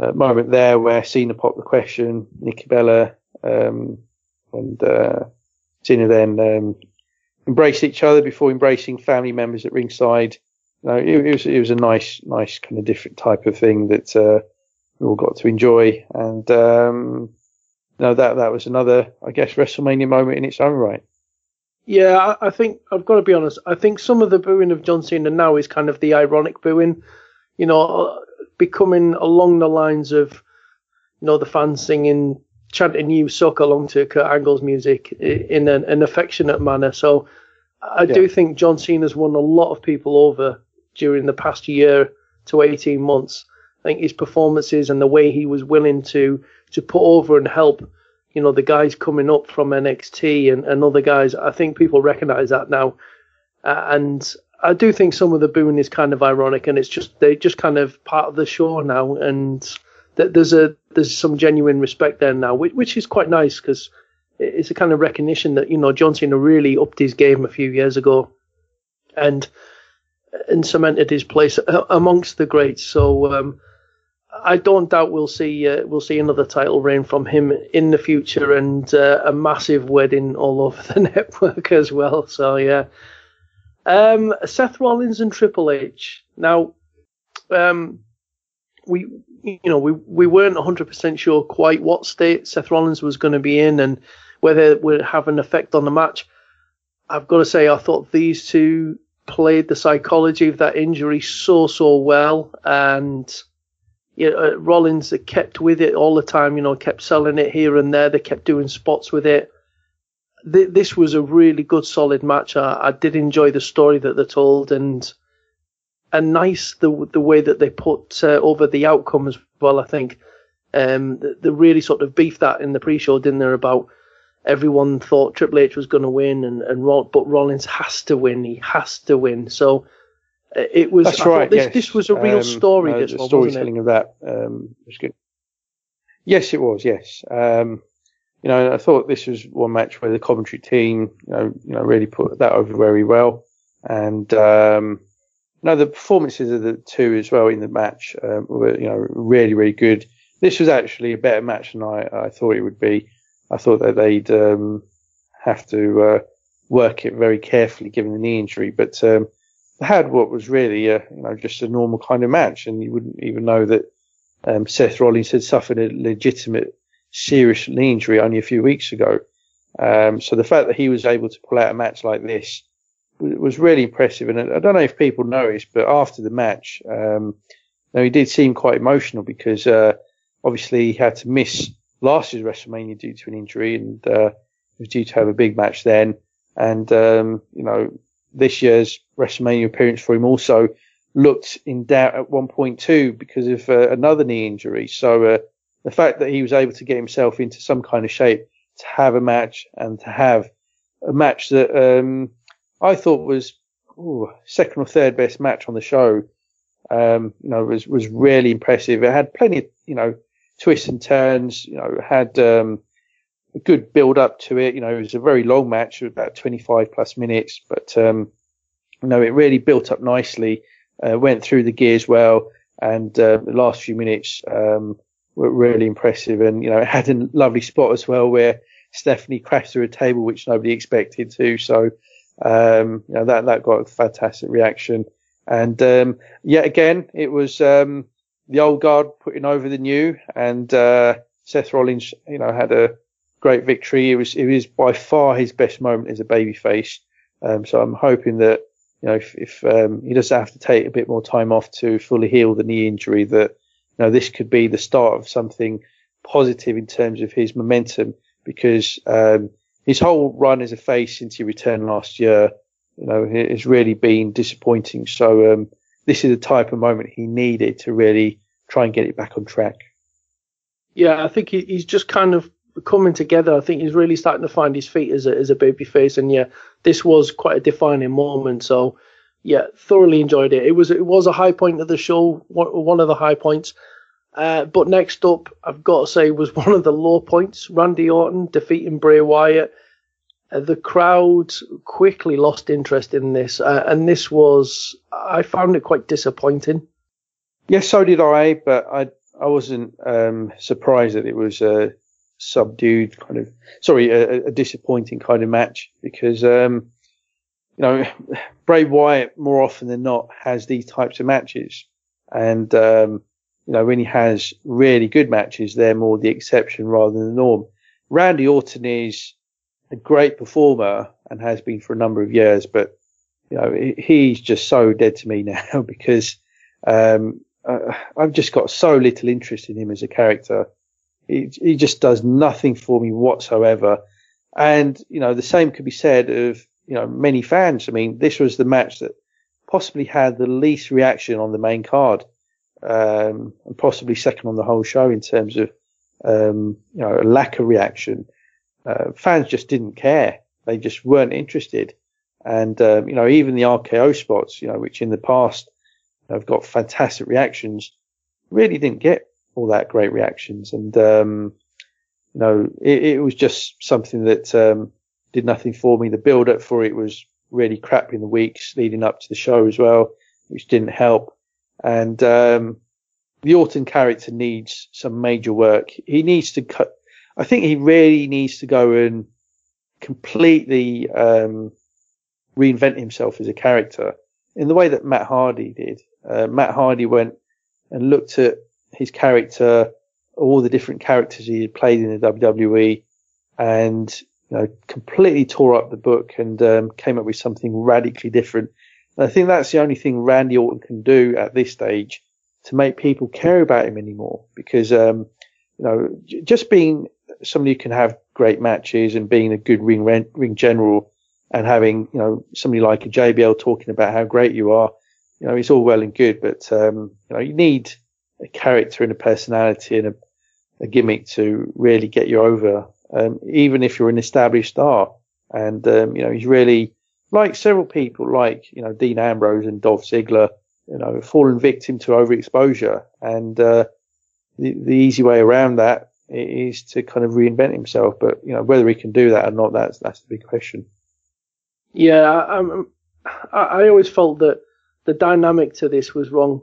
S2: uh, moment there where Cena popped the question, Nikki Bella um, and uh, Cena then um, embraced each other before embracing family members at ringside. Know, it, it, was it was a nice nice kind of different type of thing that uh, we all got to enjoy, and um, know that that was another I guess WrestleMania moment in its own right.
S1: Yeah, I, I think I've got to be honest. I think some of the booing of John Cena now is kind of the ironic booing. You know, becoming along the lines of, you know, the fans singing, chanting "You suck" along to Kurt Angle's music in an, an affectionate manner. So I yeah. do think John Cena's won a lot of people over during the past year to 18 months. I think his performances and the way he was willing to to put over and help, you know, the guys coming up from NXT and, and other guys. I think people recognise that now, uh, and I do think some of the booing is kind of ironic, and it's just they just kind of part of the show now, and th- there's a there's some genuine respect there now, which, which is quite nice because it's a kind of recognition that you know John Cena really upped his game a few years ago, and and cemented his place amongst the greats. So um, I don't doubt we'll see uh, we'll see another title reign from him in the future, and uh, a massive wedding all over the network as well. So yeah. Um, Seth Rollins and Triple H. Now, um, we you know we we weren't 100% sure quite what state Seth Rollins was going to be in and whether it would have an effect on the match. I've got to say I thought these two played the psychology of that injury so so well and you know, uh, Rollins kept with it all the time, you know, kept selling it here and there. They kept doing spots with it th- this was a really good, solid match. I, I, did enjoy the story that they told, and and nice the the way that they put uh, over the outcome as well. I think um, they really sort of beefed that in the pre-show, didn't they? About everyone thought Triple H was going to win, and and but Rollins has to win. He has to win. So uh, it was.
S2: That's right.
S1: This,
S2: yes.
S1: this was a real um, story.
S2: Uh,
S1: this
S2: the
S1: one,
S2: storytelling of that um, was good. Yes, it was. Yes. Um, you know, I thought this was one match where the Coventry team, you know, you know, really put that over very well. And, um, you know, the performances of the two as well in the match, um, were, you know, really, really good. This was actually a better match than I, I thought it would be. I thought that they'd, um, have to, uh, work it very carefully given the knee injury, but, um, they had what was really a, you know, just a normal kind of match and you wouldn't even know that, um, Seth Rollins had suffered a legitimate serious knee injury only a few weeks ago. Um, so the fact that he was able to pull out a match like this was really impressive. And I don't know if people noticed, but after the match, um, now he did seem quite emotional because uh, obviously he had to miss last year's WrestleMania due to an injury, and uh, was due to have a big match then. And um, you know, this year's WrestleMania appearance for him also looked in doubt at one point too because of uh, another knee injury. So uh, the fact that he was able to get himself into some kind of shape to have a match and to have a match that um, I thought was ooh, second or third best match on the show. Um, you know, was was really impressive. It had plenty of you know twists and turns. You know, had um, a good build up to it. You know, it was a very long match, about 25 plus minutes, but um, you know, it really built up nicely. Uh, went through the gears well, and uh, the last few minutes um, were really impressive. And, you know, it had a lovely spot as well where Stephanie crashed through a table, which nobody expected to. So, um, you know, that, that got a fantastic reaction. And, um, yet again, it was, um, the old guard putting over the new and, uh, Seth Rollins, you know, had a great victory. It was it was by far his best moment as a babyface. Um, so I'm hoping that you know if, if um, he does have to take a bit more time off to fully heal the knee injury, that you know this could be the start of something positive in terms of his momentum because um, his whole run as a face since he returned last year, you know, has really been disappointing. So um, this is the type of moment he needed to really try and get it back on track.
S1: Yeah, I think he, he's just kind of coming together. I think he's really starting to find his feet as a as a baby face, and yeah, this was quite a defining moment. So yeah, thoroughly enjoyed it. It was it was a high point of the show, one of the high points. Uh, but next up, I've got to say, was one of the low points. Randy Orton defeating Bray Wyatt. The crowd quickly lost interest in this, uh, and this was I found it quite disappointing.
S2: Yes, so did I, but I I wasn't um, surprised that it was a subdued kind of sorry a, a disappointing kind of match because um, you know Bray Wyatt more often than not has these types of matches, and um, you know when he has really good matches, they're more the exception rather than the norm. Randy Orton is a great performer and has been for a number of years, but you know he's just so dead to me now because um, uh, I've just got so little interest in him as a character. He, he just does nothing for me whatsoever. And you know the same could be said of you know many fans. I mean, this was the match that possibly had the least reaction on the main card, um, and possibly second on the whole show in terms of um, you know a lack of reaction uh, fans just didn't care. They just weren't interested. And, um, you know, even the RKO spots, you know, which in the past have got fantastic reactions, really didn't get all that great reactions. And, um, you know, it, it, was just something that, um, did nothing for me. The build up for it was really crap in the weeks leading up to the show as well, which didn't help. And, um, the Orton character needs some major work. He needs to cut, I think he really needs to go and completely um, reinvent himself as a character in the way that Matt Hardy did. Uh, Matt Hardy went and looked at his character, all the different characters he had played in the WWE, and you know, completely tore up the book and um, came up with something radically different. And I think that's the only thing Randy Orton can do at this stage to make people care about him anymore. Because um, you know, just being somebody who can have great matches and being a good ring ring general and having you know somebody like a JBL talking about how great you are, you know, it's all well and good, but um, you know, you need a character and a personality and a, a gimmick to really get you over, um, even if you're an established star. And um, you know, he's really like several people, like you know Dean Ambrose and Dolph Ziggler, you know, fallen victim to overexposure. And uh, the, the easy way around that is to kind of reinvent himself. But you know whether he can do that or not, that's that's the big question.
S1: Yeah, um, I, I always felt that the dynamic to this was wrong.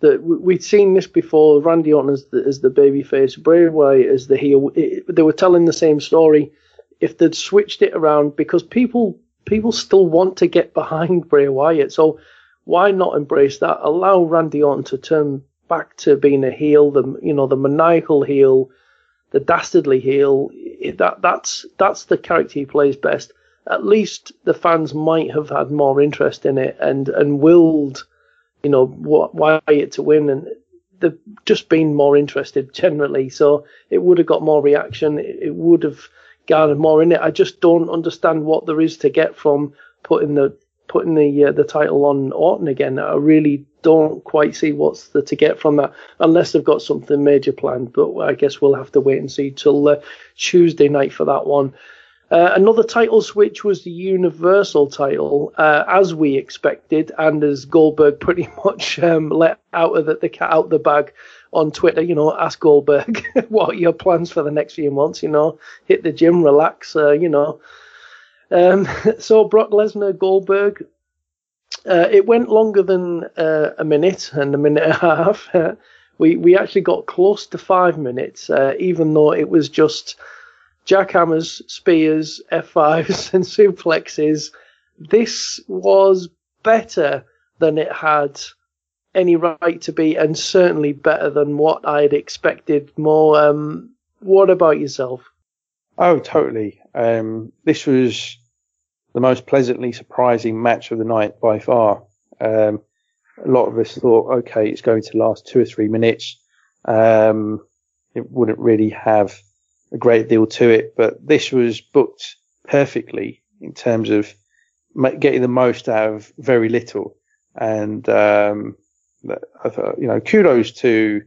S1: That we'd seen this before. Randy Orton as the, as the babyface, Bray Wyatt as the heel. It, they were telling the same story. If they'd switched it around, because people people still want to get behind Bray Wyatt, so why not embrace that? Allow Randy Orton to turn back to being a heel, the you know the maniacal heel, the dastardly heel. That that's that's the character he plays best. At least the fans might have had more interest in it and and willed, you know, Wyatt to win, and they've just been more interested generally. So it would have got more reaction. It would have garnered more in it. I just don't understand what there is to get from putting the putting the uh, the title on Orton again. I really don't quite see what's the to get from that unless they've got something major planned. But I guess we'll have to wait and see till uh, Tuesday night for that one. Uh, another title switch was the Universal title, uh, as we expected, and as Goldberg pretty much um, let out of the, the, cat out the bag on Twitter. You know, ask Goldberg what are your plans for the next few months. You know, hit the gym, relax. Uh, you know. Um, so Brock Lesnar, Goldberg, uh, it went longer than uh, a minute and a minute and a half. we we actually got close to five minutes, uh, even though it was just jackhammers, spears, F5s, and suplexes. This was better than it had any right to be, and certainly better than what I had expected. More. Um, what about yourself?
S2: Oh, totally. Um, this was the most pleasantly surprising match of the night by far. Um, a lot of us thought, okay, it's going to last two or three minutes. Um, it wouldn't really have a great deal to it, but this was booked perfectly in terms of getting the most out of very little. And, um, I thought, you know, kudos to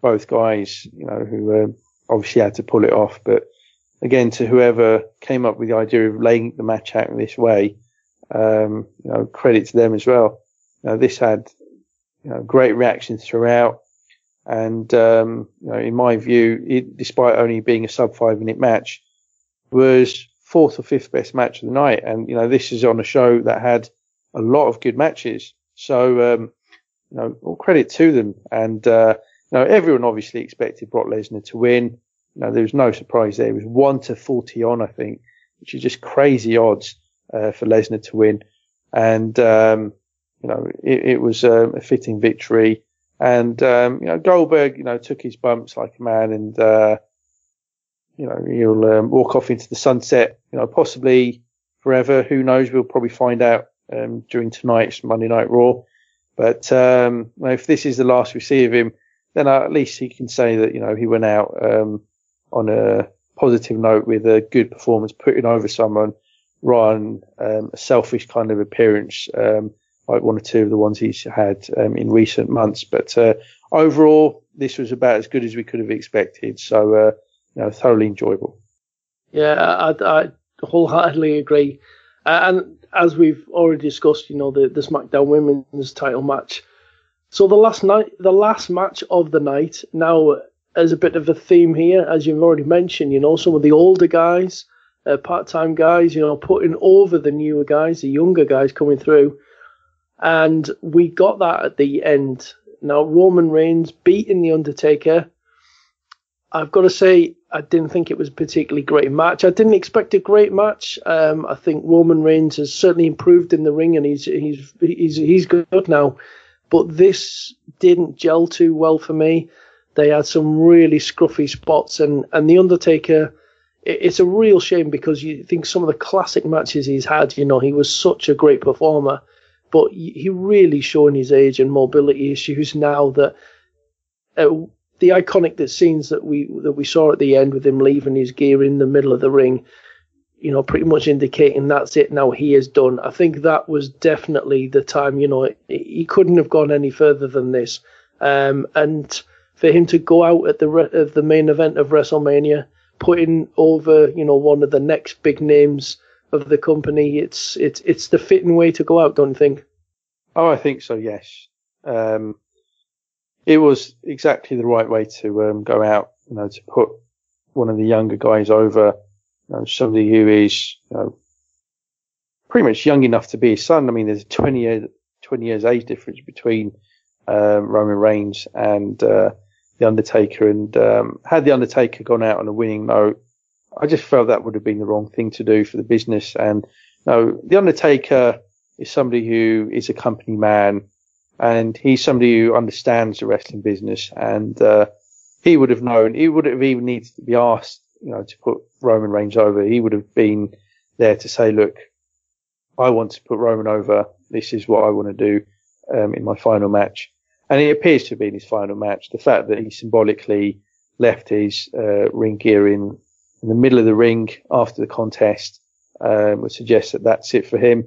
S2: both guys, you know, who uh, obviously had to pull it off, but again, to whoever came up with the idea of laying the match out in this way, um, you know, credit to them as well. You know, this had, you know, great reactions throughout. And, um, you know, in my view, it, despite only being a sub five minute match, was fourth or fifth best match of the night. And, you know, this is on a show that had a lot of good matches. So, um, you know, all credit to them. And, uh, you know, everyone obviously expected Brock Lesnar to win. Know, there was no surprise there. It was one to 40 on, I think, which is just crazy odds, uh, for Lesnar to win. And, um, you know, it, it was um, a fitting victory. And, um, you know, Goldberg, you know, took his bumps like a man and, uh, you know, he'll um, walk off into the sunset, you know, possibly forever. Who knows? We'll probably find out um, during tonight's Monday Night Raw. But um, if this is the last we see of him, then at least he can say that you know he went out um, on a positive note with a good performance, putting over someone, than um, a selfish kind of appearance um, like one or two of the ones he's had um, in recent months. But uh, overall, this was about as good as we could have expected. So, uh, you know, thoroughly enjoyable.
S1: Yeah, I, I wholeheartedly agree. Uh, and as we've already discussed, you know, the, the SmackDown Women's title match. So the last night, the last match of the night. Now, as a bit of a theme here, as you've already mentioned, you know, some of the older guys, uh, part-time guys, you know, putting over the newer guys, the younger guys coming through. And we got that at the end. Now, Roman Reigns beating The Undertaker. I've got to say, I didn't think it was a particularly great match. I didn't expect a great match. Um, I think Roman Reigns has certainly improved in the ring, and he's he's he's he's good now. But this didn't gel too well for me. They had some really scruffy spots, and and the Undertaker. it's a real shame because you think some of the classic matches he's had. You know, he was such a great performer, but he really showing his age and mobility issues now that. Uh, the iconic scenes that we that we saw at the end with him leaving his gear in the middle of the ring, you know, pretty much indicating that's it. Now he is done. I think that was definitely the time. You know, he couldn't have gone any further than this. Um, and for him to go out at the of the main event of WrestleMania, putting over you know one of the next big names of the company, it's it's it's the fitting way to go out, don't you think?
S2: Oh, I think so. Yes. Um, it was exactly the right way to um, go out. You know, to put one of the younger guys over, you know, somebody who is you know, pretty much young enough to be his son. I mean, there's a 20 years 20 years age difference between um, Roman Reigns and uh, the Undertaker. And um, had the Undertaker gone out on a winning note, I just felt that would have been the wrong thing to do for the business. And know, the Undertaker is somebody who is a company man and he's somebody who understands the wrestling business, and uh, he would have known. He would have even needed to be asked, you know, to put Roman Reigns over. He would have been there to say, "Look, I want to put Roman over. This is what I want to do um, in my final match." And it appears to have been his final match. The fact that he symbolically left his uh, ring gear in in the middle of the ring after the contest um, would suggest that that's it for him.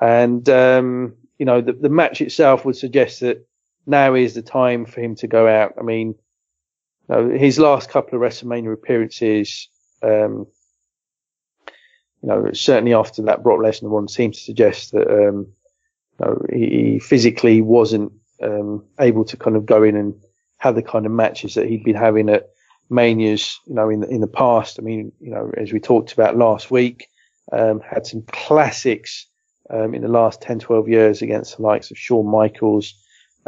S2: And um, you know, the, the match itself would suggest that now is the time for him to go out. I mean, you know, his last couple of WrestleMania appearances, um, you know, certainly after that Brock Lesnar one seemed to suggest that, um, you know, he, he physically wasn't, um, able to kind of go in and have the kind of matches that he'd been having at Manias, you know, in the, in the past. I mean, you know, as we talked about last week, um, had some classics um, in the last 10, 12 years against the likes of Shawn Michaels.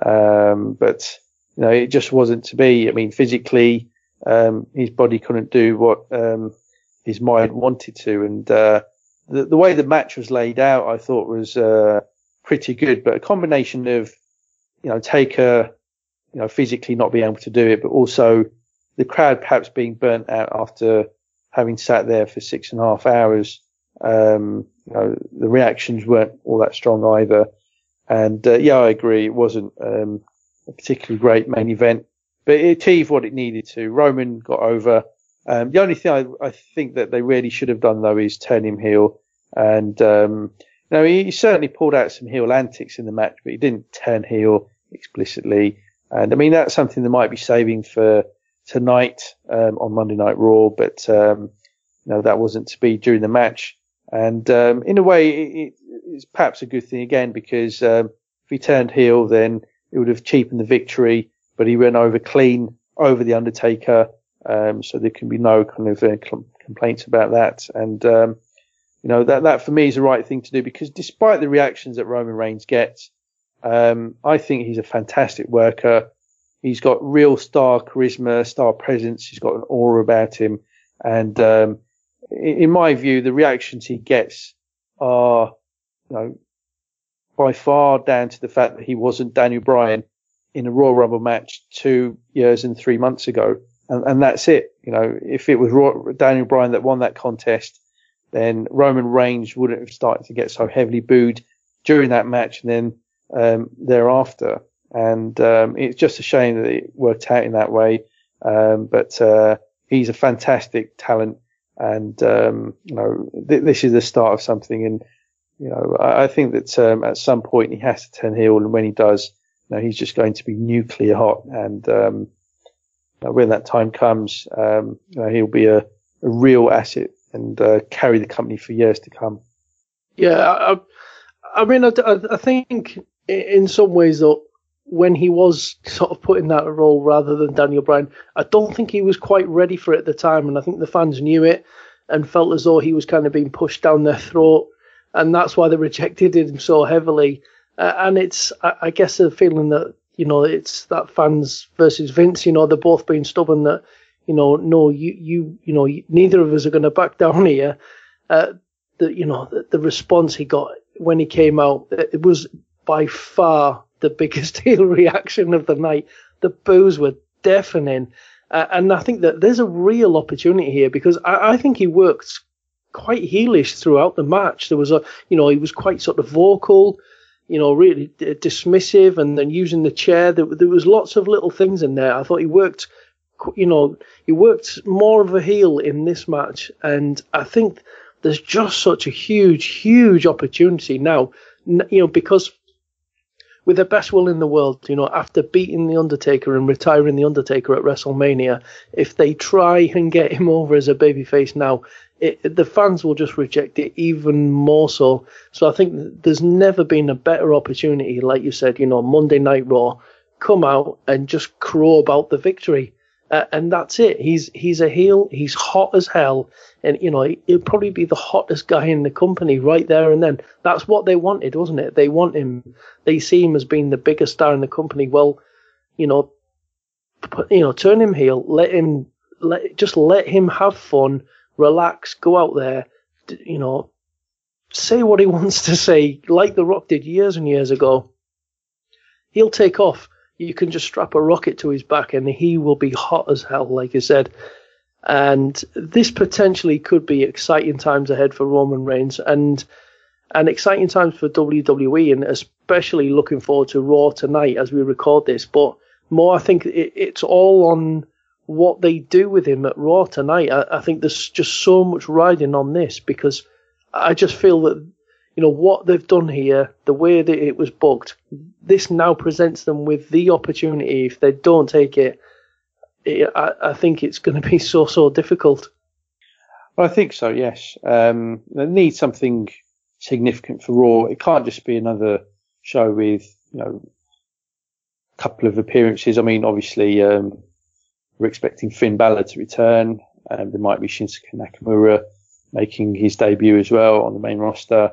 S2: Um, but, you know, it just wasn't to be. I mean, physically, um, his body couldn't do what, um, his mind wanted to. And, uh, the, the way the match was laid out, I thought was, uh, pretty good, but a combination of, you know, Taker, you know, physically not being able to do it, but also the crowd perhaps being burnt out after having sat there for six and a half hours, um, you know, the reactions weren't all that strong either. And uh, yeah, I agree. It wasn't um, a particularly great main event, but it achieved what it needed to. Roman got over. Um, the only thing I, I, think that they really should have done though is turn him heel. And um, know, he, he, certainly pulled out some heel antics in the match, but he didn't turn heel explicitly. And I mean, that's something they might be saving for tonight um, on Monday Night Raw, but um, you know that wasn't to be during the match. And um, in a way, it, it's perhaps a good thing again because um, if he turned heel, then it would have cheapened the victory. But he went over clean over the Undertaker, um, so there can be no kind of uh, complaints about that. And um, you know that that for me is the right thing to do because despite the reactions that Roman Reigns gets, um, I think he's a fantastic worker. He's got real star charisma, star presence. He's got an aura about him, and um, in my view, the reactions he gets are, you know, by far down to the fact that he wasn't Daniel Bryan in a Royal Rumble match two years and three months ago, and, and that's it. You know, if it was Daniel Bryan that won that contest, then Roman Reigns wouldn't have started to get so heavily booed during that match and then um, thereafter. And um, it's just a shame that it worked out in that way. Um, but uh, he's a fantastic talent, and um, you know th- this is the start of something. And you know I, I think that um, at some point he has to turn heel, and when he does, you know, he's just going to be nuclear hot. And um, when that time comes, you know, he'll be a, a real asset and uh, carry the company for years to come.
S1: Yeah, I, I mean, I, I think in some ways though, when he was sort of put in that role rather than Daniel Bryan, I don't think he was quite ready for it at the time, and I think the fans knew it and felt as though he was kind of being pushed down their throat, and that's why they rejected him so heavily. Uh, and it's, I, I guess, a feeling that you know it's that fans versus Vince. You know, they're both being stubborn. That you know, no, you you you know, neither of us are going to back down here. Uh, the you know the, the response he got when he came out, it was by far the biggest heel reaction of the night. The boos were deafening. Uh, and I think that there's a real opportunity here because I, I, think he worked quite heelish throughout the match. There was a, you know, he was quite sort of vocal, you know, really d- dismissive and then using the chair. There, there was lots of little things in there. I thought he worked, you know, he worked more of a heel in this match. And I think there's just such a huge, huge opportunity now, you know, because with the best will in the world, you know, after beating The Undertaker and retiring The Undertaker at WrestleMania, if they try and get him over as a babyface now, it, the fans will just reject it even more so. So I think there's never been a better opportunity, like you said, you know, Monday Night Raw, come out and just crow about the victory. Uh, and that's it. He's he's a heel. He's hot as hell, and you know he'll probably be the hottest guy in the company right there and then. That's what they wanted, wasn't it? They want him. They see him as being the biggest star in the company. Well, you know, put, you know, turn him heel. Let him let just let him have fun, relax, go out there. You know, say what he wants to say, like The Rock did years and years ago. He'll take off you can just strap a rocket to his back and he will be hot as hell, like I said. And this potentially could be exciting times ahead for Roman Reigns and and exciting times for WWE, and especially looking forward to Raw tonight as we record this. But more, I think it, it's all on what they do with him at Raw tonight. I, I think there's just so much riding on this because I just feel that you know what they've done here, the way that it was booked. This now presents them with the opportunity. If they don't take it, it I, I, think it's going to be so so difficult.
S2: Well, I think so. Yes, um, they need something significant for Raw. It can't just be another show with you know a couple of appearances. I mean, obviously, um, we're expecting Finn Balor to return. Um, there might be Shinsuke Nakamura making his debut as well on the main roster.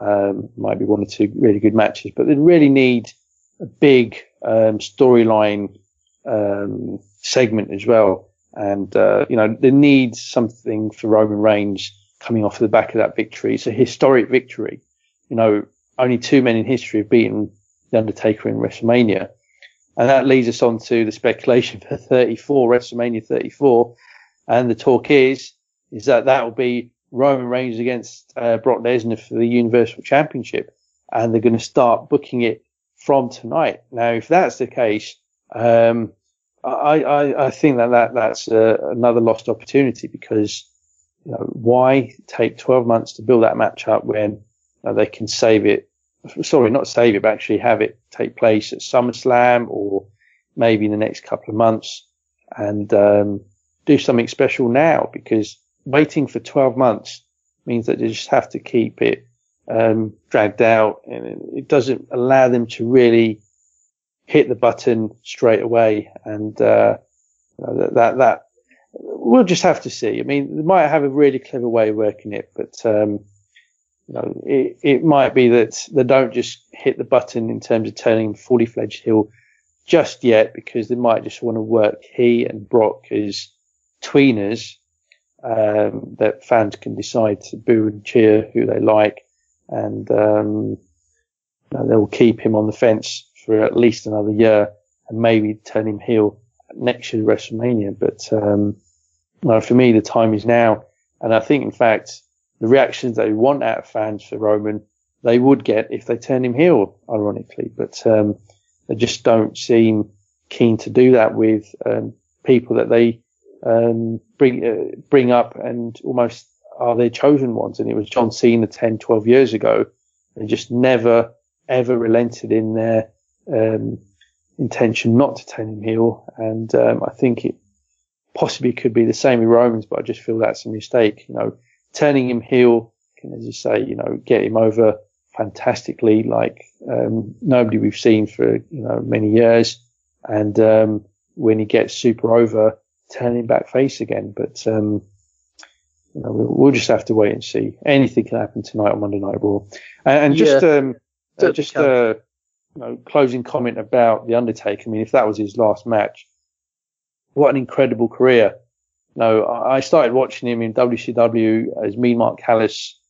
S2: Um, might be one or two really good matches, but they really need a big um, storyline um, segment as well. And uh, you know, they need something for Roman Reigns coming off the back of that victory. It's a historic victory. You know, only two men in history have beaten the Undertaker in WrestleMania, and that leads us on to the speculation for 34 WrestleMania 34. And the talk is, is that that will be Roman Reigns against uh, Brock Lesnar for the Universal Championship, and they're going to start booking it from tonight. Now, if that's the case, um, I, I, I, think that, that that's uh, another lost opportunity because you know, why take 12 months to build that match up when uh, they can save it? Sorry, not save it, but actually have it take place at SummerSlam or maybe in the next couple of months and um, do something special now because waiting for 12 months means that they just have to keep it um, dragged out and it doesn't allow them to really hit the button straight away. And, uh, that, that, that, we'll just have to see. I mean, they might have a really clever way of working it, but, um, you know, it, it might be that they don't just hit the button in terms of turning fully fledged heel just yet because they might just want to work he and Brock as tweeners um, that fans can decide to boo and cheer who they like, and um, they'll keep him on the fence for at least another year and maybe turn him heel next year WrestleMania. But um, well, for me, the time is now, and I think in fact the reactions they want out of fans for Roman they would get if they turn him heel, ironically. But um, they just don't seem keen to do that with um, people that they um, bring uh, bring up and almost are their chosen ones. And it was John Cena 10, 12 years ago. They just never ever relented in their um, intention not to turn him heel. And um, I think it possibly could be the same with Romans, but I just feel that's a mistake. You know, turning him heel can, as you say, you know, get him over fantastically like um, nobody we've seen for you know many years. And um, when he gets super over, turning back face again. But um, you know, we'll, we'll, just have to wait and see. Anything can happen tonight on Monday Night Raw. And, and just yeah. um, uh, just a you know, closing comment about the Undertaker. I mean, if that was his last match, what an incredible career. no, I started watching him in WCW as Mean Mark Callous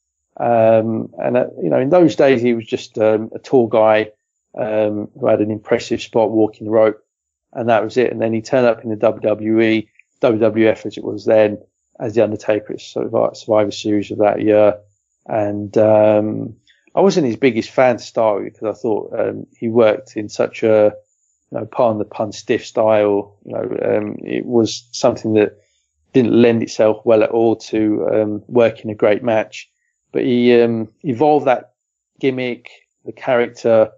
S2: um, and, uh, you know, in those days, he was just um, a tall guy um, who had an impressive spot walking the rope, and that was it. And then he turned up in the WWE, WWF as it was then, as the Undertaker at Survivor Series of that year. And um, I wasn't his biggest fan to start with because I thought um, he worked in such a, you know, pardon the pun, stiff style. You know, um, it was something that didn't lend itself well at all to um working a great match but he um, evolved that gimmick, the character,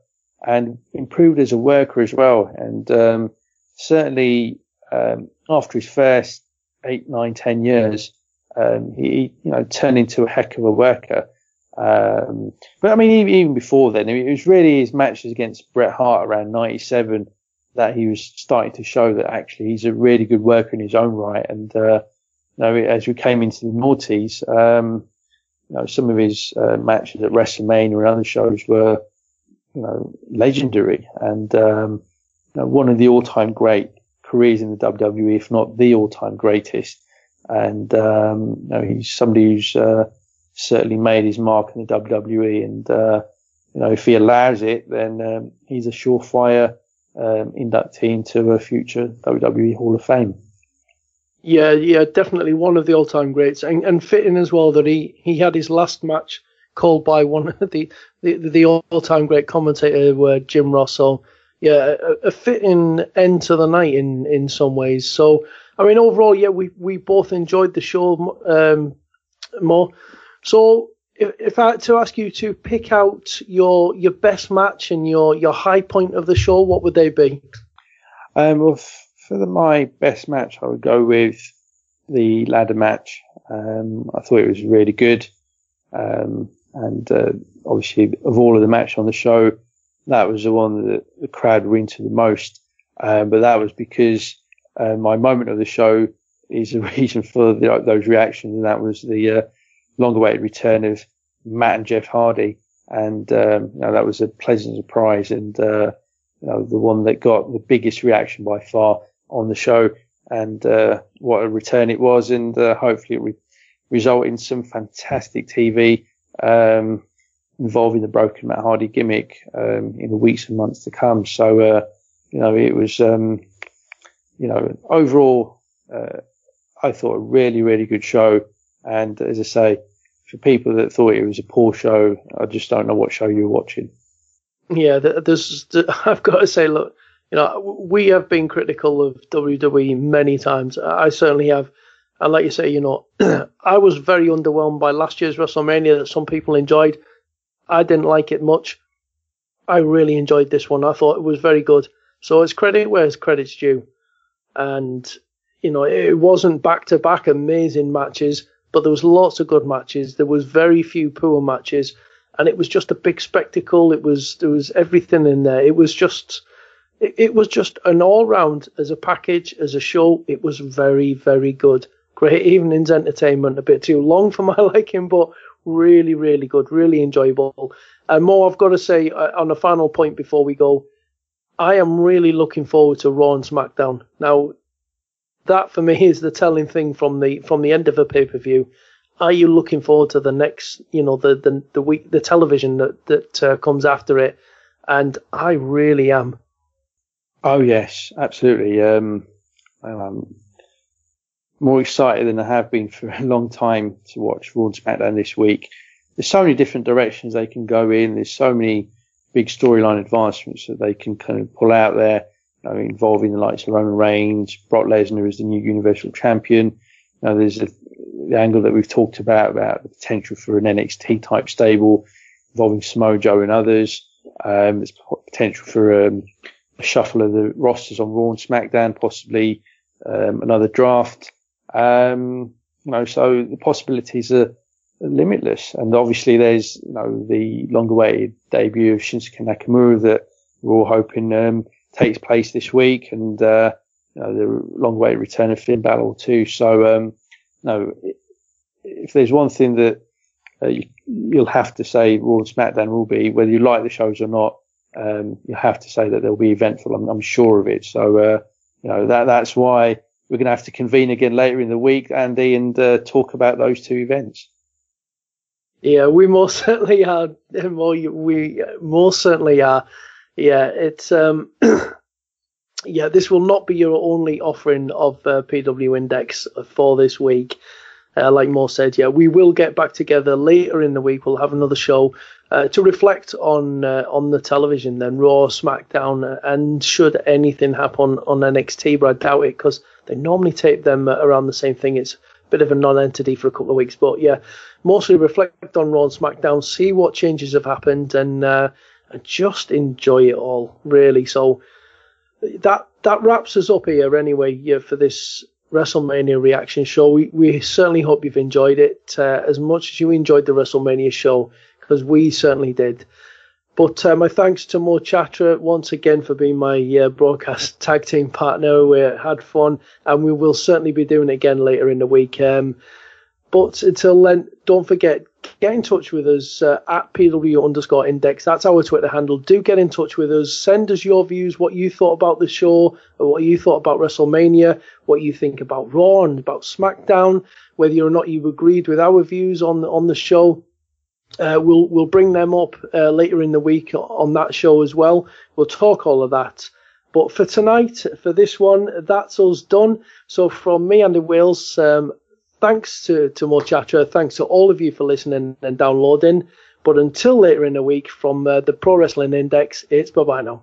S2: and improved as a worker as well. And um, certainly um, after his first eight, nine, ten years, um, he you know turned into a heck of a worker. Um, but I mean, even, before then, it was really his matches against Bret Hart around '97 that he was starting to show that actually he's a really good worker in his own right. And uh, you know, as we came into the noughties, um, you know, some of his uh, matches at WrestleMania and other shows were, you know, legendary and um, one of the all-time great careers in the WWE, if not the all-time greatest. And um, you know, he's somebody who's uh, certainly made his mark in the WWE. And uh, you know, if he allows it, then um, he's a surefire um, inductee into a future WWE Hall of Fame.
S1: Yeah, yeah, definitely one of the all-time greats, and, and fitting as well that he, he had his last match called by one of the the, the all-time great commentator, uh, Jim Ross. So yeah, a, a, fitting end to the night in in some ways. So I mean, overall, yeah, we we both enjoyed the show um, more. So if, if I to ask you to pick out your your best match and your your high point of the show, what would they be?
S2: Um, well, for the, my best match, I would go with the ladder match. Um, I thought it was really good. Um, and uh, obviously, of all of the match on the show, that was the one that the crowd were into the most. Um, but that was because uh, my moment of the show is the reason for the, those reactions, and that was the uh, long-awaited return of Matt and Jeff Hardy, and um, you know, that was a pleasant surprise, and uh, you know, the one that got the biggest reaction by far on the show and uh, what a return it was. And uh, hopefully it will result in some fantastic TV um, involving the broken Matt Hardy gimmick um, in the weeks and months to come. So, uh, you know, it was, um, you know, overall, uh, I thought a really, really good show. And as I say, for people that thought it was a poor show, I just don't know what show you're watching.
S1: Yeah, there's. I've got to say, look, you know, we have been critical of WWE many times. I certainly have. And like you say, you know, I was very underwhelmed by last year's WrestleMania that some people enjoyed. I didn't like it much. I really enjoyed this one. I thought it was very good. So it's credit where it's credit's due. And, you know, it wasn't back to back amazing matches, but there was lots of good matches. There was very few poor matches. And it was just a big spectacle. It was, there was everything in there. It was just, it, it was just an all round as a package, as a show. It was very, very good. Great evening's entertainment. A bit too long for my liking, but really, really good. Really enjoyable. And more, I've got to say uh, on a final point before we go, I am really looking forward to Raw and SmackDown. Now, that for me is the telling thing from the from the end of a pay per view. Are you looking forward to the next, you know, the the the week, the television that that uh, comes after it? And I really am.
S2: Oh yes, absolutely. Um, I'm more excited than I have been for a long time to watch Raw and SmackDown this week there's so many different directions they can go in. There's so many big storyline advancements that they can kind of pull out there, you know, involving the likes of Roman Reigns, Brock Lesnar as the new Universal Champion. You know, there's a, the angle that we've talked about about the potential for an NXT type stable involving Samoa Joe and others. Um, there's potential for um, a shuffle of the rosters on Raw and SmackDown, possibly um, another draft. Um, you know, so the possibilities are limitless. And obviously there's, you know, the long awaited debut of Shinsuke Nakamura that we're all hoping, um, takes place this week and, uh, you know, the long awaited return of Finn Balor too. So, um, no, if there's one thing that uh, you, will have to say and SmackDown will be, whether you like the shows or not, um, you have to say that they'll be eventful. I'm, I'm sure of it. So, uh, you know, that, that's why we're going to have to convene again later in the week, Andy, and uh, talk about those two events.
S1: Yeah, we most certainly are. More, we most certainly are. Yeah, it's um, yeah. This will not be your only offering of uh, PW Index for this week. Uh, like Mo said, yeah, we will get back together later in the week. We'll have another show uh, to reflect on uh, on the television, then Raw, SmackDown, uh, and should anything happen on NXT, but I doubt it because they normally tape them around the same thing. It's a bit of a non-entity for a couple of weeks, but yeah, mostly reflect on Raw and SmackDown, see what changes have happened, and uh, and just enjoy it all, really. So that that wraps us up here anyway yeah, for this WrestleMania reaction show. We we certainly hope you've enjoyed it uh, as much as you enjoyed the WrestleMania show, because we certainly did. But uh, my thanks to Mo Chatra once again for being my uh, broadcast tag team partner. We had fun, and we will certainly be doing it again later in the week. Um, but until then, don't forget, get in touch with us uh, at PW underscore index. That's our Twitter handle. Do get in touch with us. Send us your views, what you thought about the show, what you thought about WrestleMania, what you think about Raw and about SmackDown, whether or not you agreed with our views on on the show. Uh, we'll we'll bring them up uh, later in the week on that show as well. We'll talk all of that. But for tonight, for this one, that's us done. So from me, Andy Wales, um, thanks to, to Mo Chatra. Thanks to all of you for listening and downloading. But until later in the week, from uh, the Pro Wrestling Index, it's bye bye now.